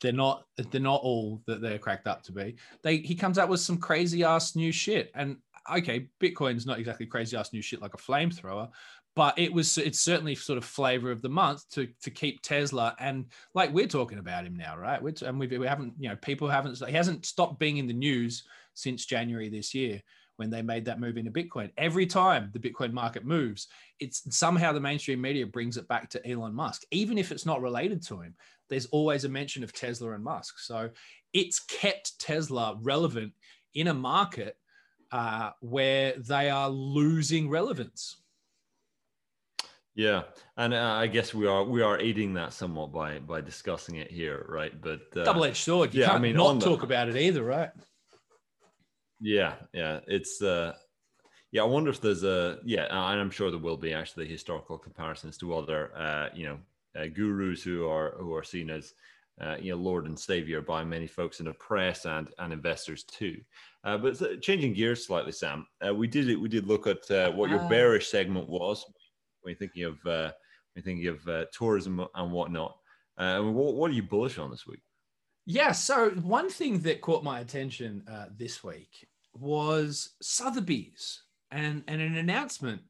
they're not they're not all that they're cracked up to be. They he comes out with some crazy ass new shit, and okay, Bitcoin's not exactly crazy ass new shit like a flamethrower, but it was it's certainly sort of flavor of the month to to keep Tesla and like we're talking about him now, right? We're, and we we haven't you know people haven't he hasn't stopped being in the news since January this year when they made that move into Bitcoin. Every time the Bitcoin market moves, it's somehow the mainstream media brings it back to Elon Musk, even if it's not related to him. There's always a mention of Tesla and Musk, so it's kept Tesla relevant in a market uh, where they are losing relevance. yeah, and uh, I guess we are we are aiding that somewhat by by discussing it here, right? But uh, Double-edged sword. You yeah, I can't mean, on not the- talk about it either, right? Yeah, yeah, it's uh yeah, I wonder if there's a yeah, and I'm sure there will be actually historical comparisons to other uh, you know, gurus who are who are seen as uh, you know, Lord and Savior by many folks in the press and and investors too. Uh, but uh, changing gears slightly, Sam, uh, we did we did look at uh, what your Ah. bearish segment was when you're thinking of uh, when you're thinking of uh, tourism and whatnot. Uh, what, what are you bullish on this week? Yeah. So one thing that caught my attention uh, this week was Sotheby's and, and an announcement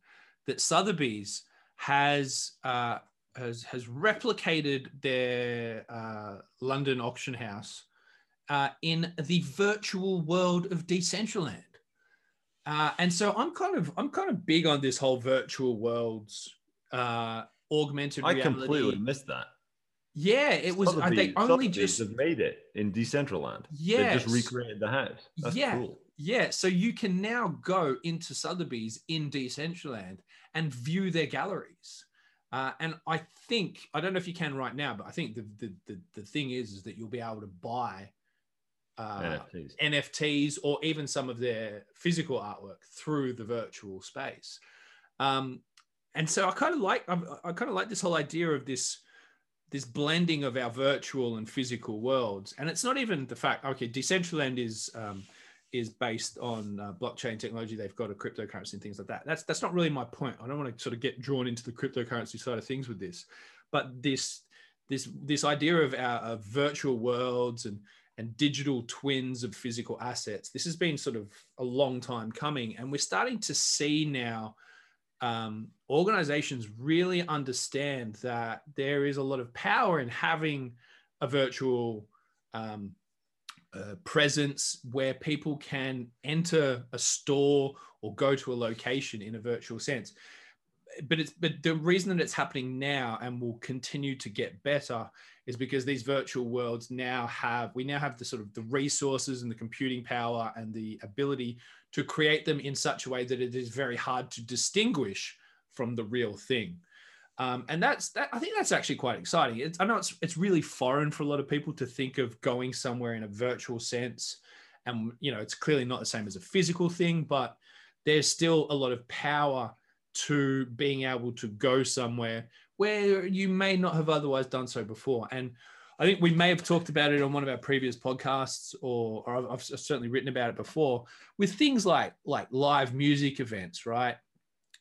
that Sotheby's has uh, has has replicated their uh, London auction house uh, in the virtual world of Decentraland. Uh, and so I'm kind of I'm kind of big on this whole virtual worlds uh, augmented I reality. I completely missed that. Yeah, it was. uh, they only Sotheby's just have made it in Decentraland. Yeah, They just recreated the house. That's Yeah. cool. Yeah, so you can now go into Sotheby's in Decentraland and view their galleries. Uh, and I think I don't know if you can right now, but I think the the the, the thing is is that you'll be able to buy uh, NFTs. NFTs or even some of their physical artwork through the virtual space. Um, and so I kind of like I, I kind of like this whole idea of this this blending of our virtual and physical worlds. And it's not even the fact okay, Decentraland is um, is based on uh, blockchain technology. They've got a cryptocurrency and things like that. That's that's not really my point. I don't want to sort of get drawn into the cryptocurrency side of things with this, but this this this idea of our virtual worlds and and digital twins of physical assets. This has been sort of a long time coming, and we're starting to see now um, organizations really understand that there is a lot of power in having a virtual um, presence where people can enter a store or go to a location in a virtual sense. But it's but the reason that it's happening now and will continue to get better is because these virtual worlds now have we now have the sort of the resources and the computing power and the ability to create them in such a way that it is very hard to distinguish from the real thing. Um, and that's that. I think that's actually quite exciting. It's, I know it's it's really foreign for a lot of people to think of going somewhere in a virtual sense, and you know it's clearly not the same as a physical thing, but there's still a lot of power to being able to go somewhere where you may not have otherwise done so before. And I think we may have talked about it on one of our previous podcasts, or, or I've, I've certainly written about it before with things like like live music events, right?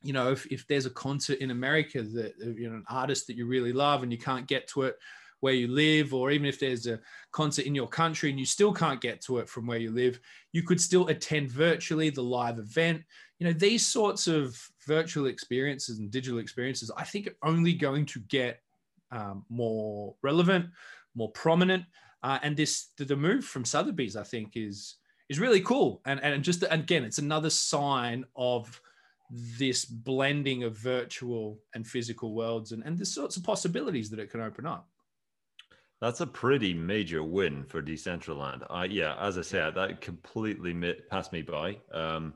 You know, if, if there's a concert in America that, uh, you know, an artist that you really love and you can't get to it where you live, or even if there's a concert in your country and you still can't get to it from where you live, you could still attend virtually the live event. You know, these sorts of virtual experiences and digital experiences, I think are only going to get um, more relevant, more prominent. Uh, and this, the, the move from Sotheby's, I think, is is really cool. And and just again, it's another sign of this blending of virtual and physical worlds and, and the sorts of possibilities that it can open up. That's a pretty major win for Decentraland. I yeah, as I said, that completely passed me by. Um,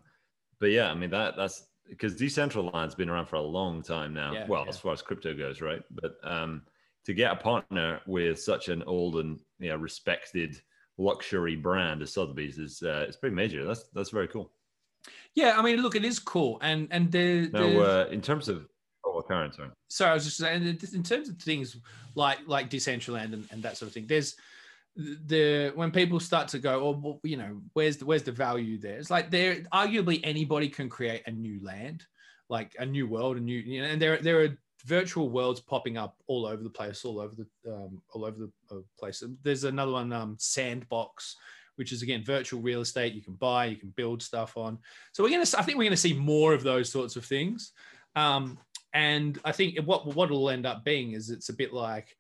but yeah, I mean that that's because Decentraland's been around for a long time now. Yeah, well, yeah. as far as crypto goes, right? But um, to get a partner with such an old and you know, respected luxury brand as Sotheby's is uh, it's pretty major. That's that's very cool. Yeah, I mean, look, it is cool, and and the, no, uh, in terms of oh, Karen, sorry. Sorry, I was just saying, in terms of things like like Decentraland and, and that sort of thing. There's the when people start to go, oh, well, you know, where's the where's the value there? It's like there, arguably anybody can create a new land, like a new world, a new, you know, and there there are virtual worlds popping up all over the place, all over the um, all over the uh, place. There's another one, um, Sandbox, which is again virtual real estate you can buy, you can build stuff on. So we're gonna, I think we're gonna see more of those sorts of things. Um, and I think what what it'll end up being is it's a bit like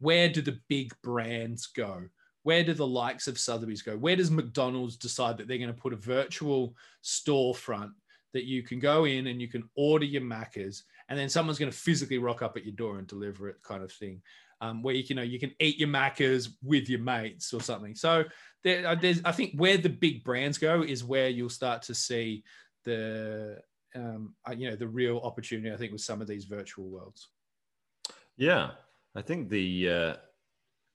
where do the big brands go? Where do the likes of Sotheby's go? Where does McDonald's decide that they're going to put a virtual storefront that you can go in and you can order your Maccas, and then someone's going to physically rock up at your door and deliver it, kind of thing um, where you, you know you can eat your Maccas with your mates or something. So there, uh, I think where the big brands go is where you'll start to see the um, uh, you know the real opportunity. I think with some of these virtual worlds. Yeah, I think the uh,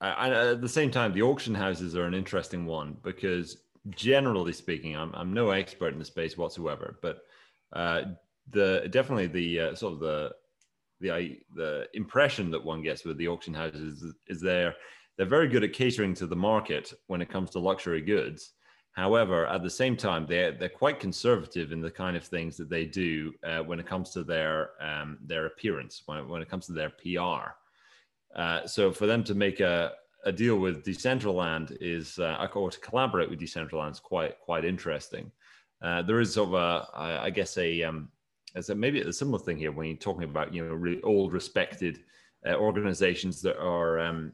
I, at the same time the auction houses are an interesting one because generally speaking, I'm I'm no expert in the space whatsoever, but uh, the definitely the uh, sort of the the the impression that one gets with the auction houses is, is they're they're very good at catering to the market when it comes to luxury goods. However, at the same time, they're they're quite conservative in the kind of things that they do uh, when it comes to their um, their appearance, when, when it comes to their PR. Uh, so for them to make a, a deal with Decentraland is, uh, or to collaborate with Decentraland is quite quite interesting. Uh, there is sort of a, I, I guess a um, as a, maybe a similar thing here when you're talking about you know really old respected uh, organizations that are um,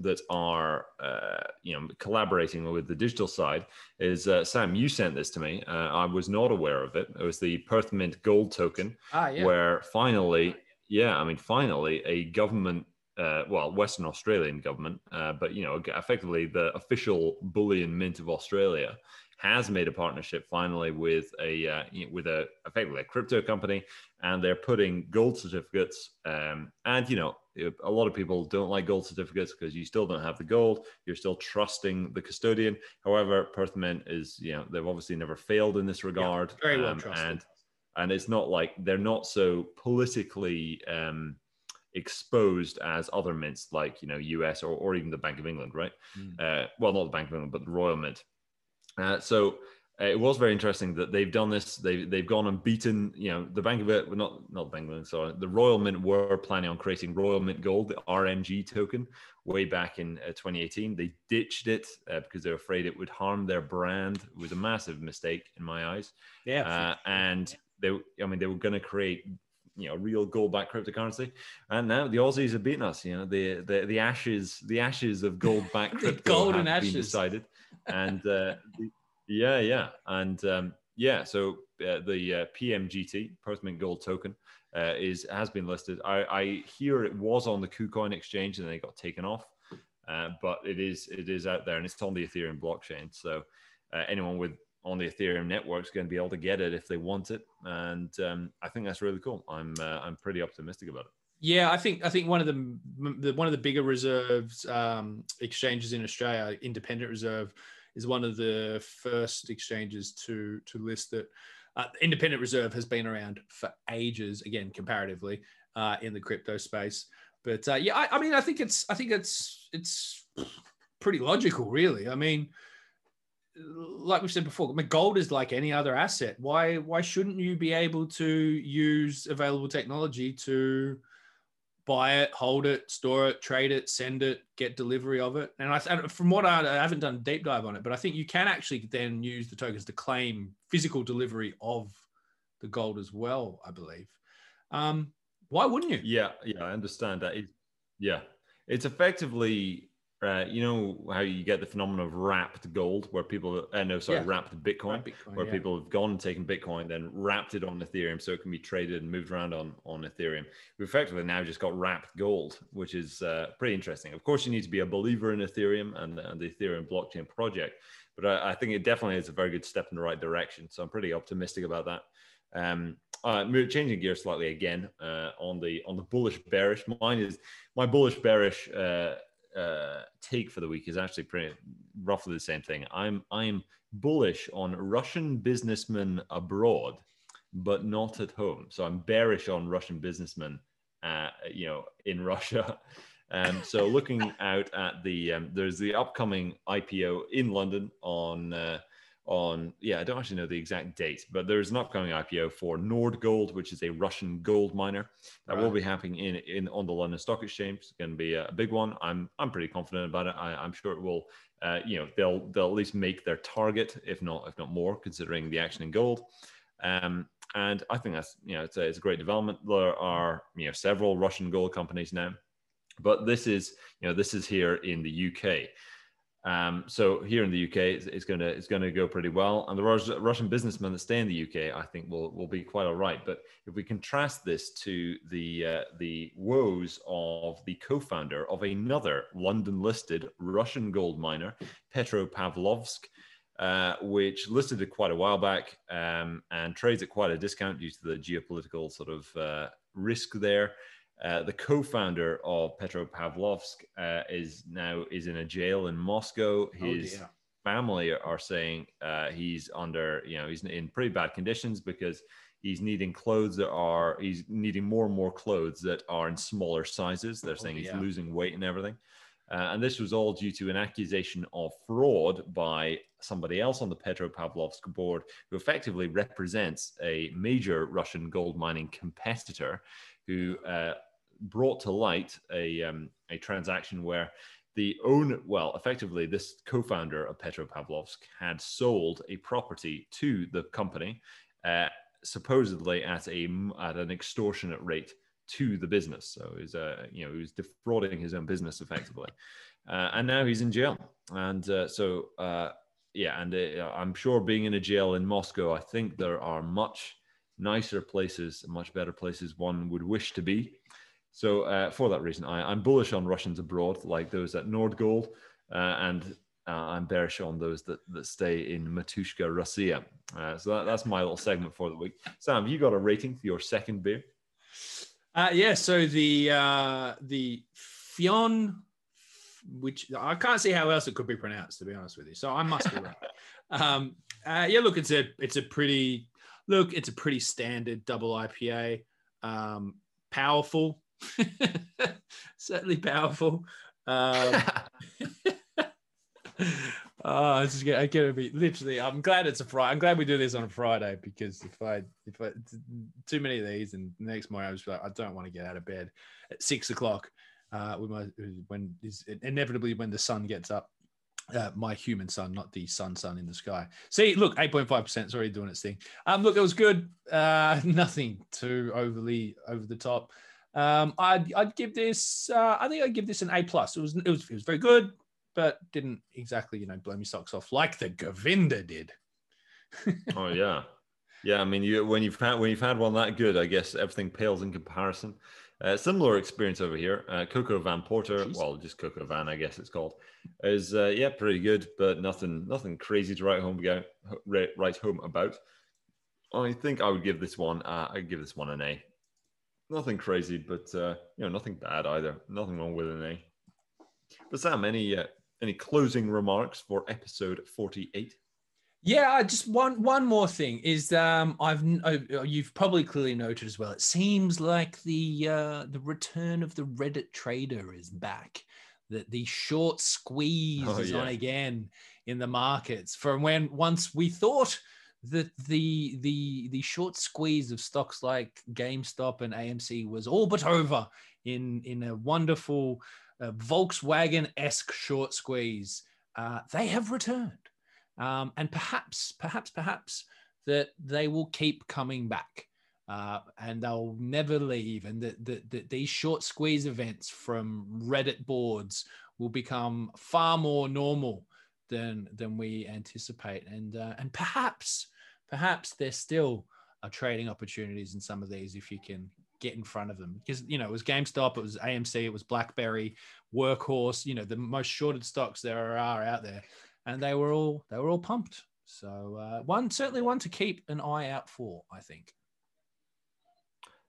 that are uh, you know collaborating with the digital side is uh, Sam. You sent this to me. Uh, I was not aware of it. It was the Perth Mint Gold token, ah, yeah. where finally, yeah, I mean, finally, a government uh, well, Western Australian government, uh, but you know, effectively the official bullion mint of Australia has made a partnership finally with a uh, with a effectively a crypto company, and they're putting gold certificates. Um, and you know, a lot of people don't like gold certificates because you still don't have the gold. You're still trusting the custodian. However, Perth Mint is you know they've obviously never failed in this regard. Yeah, very well um, trusted. And and it's not like they're not so politically. Um, exposed as other mints like you know US or, or even the Bank of England, right? Mm. Uh, well, not the Bank of England, but the Royal Mint. Uh, so it was very interesting that they've done this. They they've gone and beaten you know the Bank of it, not not Bank of England, sorry, the Royal Mint were planning on creating Royal Mint Gold, the RMG token, way back in uh, 2018. They ditched it uh, because they're afraid it would harm their brand. It was a massive mistake in my eyes. Yeah, uh, and they, I mean, they were going to create you know real gold backed cryptocurrency and now the aussies have beaten us you know the the, the ashes the ashes of gold backed <laughs> crypto golden have ashes. been decided and uh, the, yeah yeah and um, yeah so uh, the uh, pmgt Mint gold token uh, is has been listed I, I hear it was on the kucoin exchange and then it got taken off uh, but it is it is out there and it's on the ethereum blockchain so uh, anyone with on the Ethereum network is going to be able to get it if they want it, and um, I think that's really cool. I'm uh, I'm pretty optimistic about it. Yeah, I think I think one of the, the one of the bigger reserves um, exchanges in Australia, Independent Reserve, is one of the first exchanges to to list that. Uh, Independent Reserve has been around for ages, again comparatively uh, in the crypto space. But uh, yeah, I, I mean, I think it's I think it's it's pretty logical, really. I mean, like we said before, I mean, gold is like any other asset. Why why shouldn't you be able to use available technology to buy it, hold it, store it, trade it, send it, get delivery of it? And I, from what I, I haven't done a deep dive on it, but I think you can actually then use the tokens to claim physical delivery of the gold as well. I believe. Um, why wouldn't you? Yeah, yeah, I understand that. It, yeah, it's effectively uh, you know how you get the phenomenon of wrapped gold, where people, uh, no, sorry, yeah. wrapped Bitcoin, Bitcoin where yeah. people have gone and taken Bitcoin, then wrapped it on Ethereum, so it can be traded and moved around on on Ethereum. We've effectively now just got wrapped gold, which is uh, pretty interesting. Of course, you need to be a believer in Ethereum and, and the Ethereum blockchain project, but I, I, think it definitely is a very good step in the right direction. So I'm pretty optimistic about that. Um, uh, changing gears slightly again uh, on the on the bullish bearish. Mine is my bullish bearish uh, uh, take for the week is actually pretty roughly the same thing. I'm I'm bullish on Russian businessmen abroad, but not at home. So I'm bearish on Russian businessmen, uh, you know, in Russia. <laughs> Um, so looking out at the um, there's the upcoming IPO in London on uh, on yeah I don't actually know the exact date, but there's an upcoming IPO for Nordgold, which is a Russian gold miner that right. will be happening in in on the London Stock Exchange. It's going to be a big one. I'm I'm pretty confident about it. I, am sure it will. Uh, you know they'll they'll at least make their target, if not if not more, considering the action in gold. Um, and I think that's you know it's a, it's a great development. There are you know several Russian gold companies now, but this is you know this is here in the UK. Um, so here in the UK, it's, to it's to go pretty well, and the Russian businessmen that stay in the UK, I think, will will be quite all right. But if we contrast this to the uh, the woes of the co-founder of another London-listed Russian gold miner, Petropavlovsk, uh, which listed it quite a while back um, and trades at quite a discount due to the geopolitical sort of uh, risk there. Uh, the co-founder of Petropavlovsk uh, is now is in a jail in Moscow. Oh, His oh family are saying uh, he's under, you know, he's in pretty bad conditions because he's needing clothes that are he's needing more and more clothes that are in smaller sizes. They're oh, saying he's losing weight and everything. Uh, and this was all due to an accusation of fraud by somebody else on the Petropavlovsk board, who effectively represents a major Russian gold mining competitor who uh, brought to light a, um, a transaction where the own well effectively this co-founder of petropavlovsk had sold a property to the company uh, supposedly at a at an extortionate rate to the business. So he's uh, you know he was defrauding his own business effectively. Uh, and now he's in jail. And uh, so uh, yeah and uh, i'm sure being in a jail in moscow i think there are much nicer places much better places one would wish to be So uh, for that reason, I, am bullish on Russians abroad, like those at Nordgold, uh, and uh, I'm bearish on those that, that stay in Matushka Russia. Uh, so that, that's my little segment for the week. Sam, you got a rating for your second beer? Uh, yeah, so the uh, the Fionn, which I can't see how else it could be pronounced, to be honest with you. So I must be right. <laughs> um, uh, yeah, look, it's a it's a pretty look, it's a pretty standard double IPA. Um, powerful, <laughs> certainly powerful. Um, oh, this is gonna, gonna be literally. I'm glad it's a Friday. I'm glad we do this on a Friday because if I if I too many of these and the next morning I was like, I don't want to get out of bed at six o'clock. Uh, with my when is inevitably when the sun gets up. Uh, my human sun, not the sun sun in the sky. See, look, 8.5% is already doing its thing. Um, look, it was good. Uh, <laughs> nothing too overly over the top. Um, I'd, I'd give this. Uh, I think I'd give this an A plus. It was it was it was very good but didn't exactly, you know, blow me socks off like the Govinda did. <laughs> oh yeah, yeah. I mean, you when you've had when you've had one that good, I guess everything pales in comparison. Uh, similar experience over here. Uh, Coco Van Porter, Jeez. well, just Coco Van, I guess it's called, is uh, yeah, pretty good, but nothing, nothing crazy to write home about. Write home about. I think I would give this one. Uh, I'd give this one an A. Nothing crazy, but uh, you know, nothing bad either. Nothing wrong with an A. But Sam, any uh, any closing remarks for episode 48? Yeah, just one one more thing is um, I've uh, you've probably clearly noted as well. It seems like the uh, the return of the Reddit trader is back. That the short squeeze oh, is yeah. on again in the markets. From when once we thought that the the the short squeeze of stocks like GameStop and AMC was all but over in in a wonderful uh, Volkswagen esque short squeeze, uh, they have returned. Um, and perhaps, perhaps, perhaps that they will keep coming back. Uh, and they'll never leave, and that the, the, these short squeeze events from Reddit boards will become far more normal than than we anticipate, and uh, and perhaps perhaps there's still are trading opportunities in some of these if you can get in front of them because you know it was GameStop, it was AMC, it was BlackBerry, Workhorse, you know the most shorted stocks there are out there, and they were all they were all pumped. So uh, one certainly one to keep an eye out for, I think.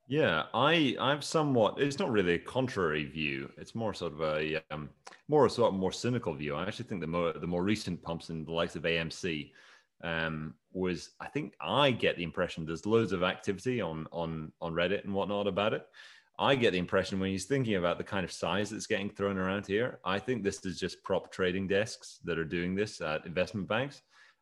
Yeah, I I've somewhat. It's not really a contrary view. It's more sort of a um, more a sort of more cynical view. I actually think the more the more recent pumps in the likes of AMC um, was I think I get the impression there's loads of activity on on on Reddit and whatnot about it. I get the impression when he's thinking about the kind of size that's getting thrown around here, I think this is just prop trading desks that are doing this at investment banks.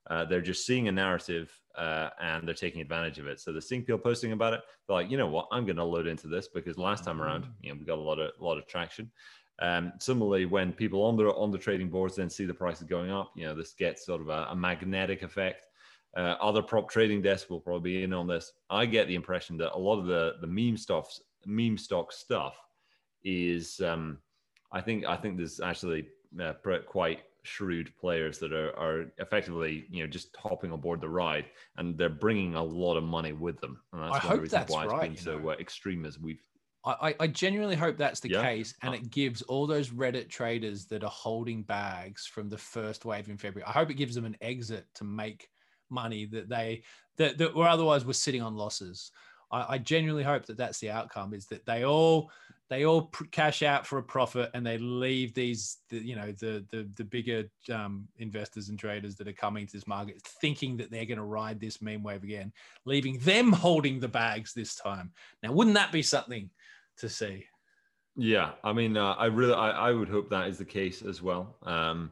Uh, they're just seeing a narrative uh, and they're taking advantage of it. So they're seeing people posting about it. They're like, you know what, I'm going to load into this because last time around, mm. you know, we got a lot of a lot of traction. Um, similarly, when people on the on the trading boards then see the prices going up, you know, this gets sort of a, a magnetic effect. Uh, other prop trading desks will probably be in on this. I get the impression that a lot of the the meme stuff, meme stock stuff, is um, I think I think there's actually uh, quite shrewd players that are, are effectively you know just hopping on board the ride and they're bringing a lot of money with them and that's I one of the reasons why it's right, been so uh, extreme as we've I, I genuinely hope that's the yeah. case, and it gives all those Reddit traders that are holding bags from the first wave in February. I hope it gives them an exit to make money that they that, that were otherwise were sitting on losses. I, I genuinely hope that that's the outcome is that they all they all cash out for a profit and they leave these the, you know the the, the bigger um, investors and traders that are coming to this market thinking that they're going to ride this meme wave again leaving them holding the bags this time now wouldn't that be something to see. Yeah, I mean, uh, I really, I, I would hope that is the case as well. Um,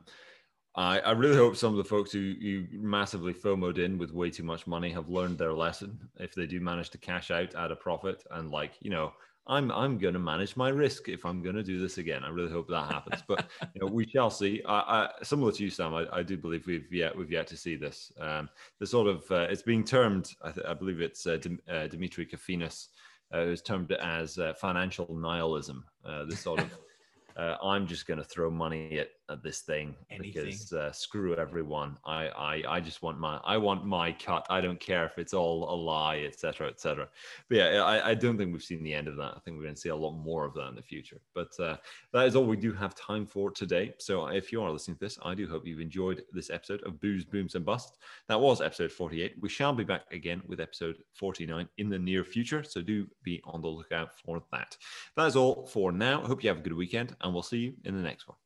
I, I really hope some of the folks who you massively FOMOed in with way too much money have learned their lesson. If they do manage to cash out at a profit and like, you know, I'm I'm going to manage my risk if I'm going to do this again. I really hope that happens, but <laughs> you know, we shall see. I, I, similar to you, Sam, I, I, do believe we've yet we've yet to see this. Um, the sort of uh, it's being termed, I, th- I believe it's uh, uh, Demetri Kofinas uh, it was termed as uh, financial nihilism. Uh, this sort of, <laughs> uh, I'm just going to throw money at at this thing Anything. because uh, screw everyone. I, I I just want my I want my cut. I don't care if it's all a lie, etc. etc. But yeah, I, I don't think we've seen the end of that. I think we're going to see a lot more of that in the future. But uh, that is all we do have time for today. So if you are listening to this, I do hope you've enjoyed this episode of Booze, Booms, and Busts. That was episode 48. We shall be back again with episode 49 in the near future. So do be on the lookout for that. That is all for now. Hope you have a good weekend, and we'll see you in the next one.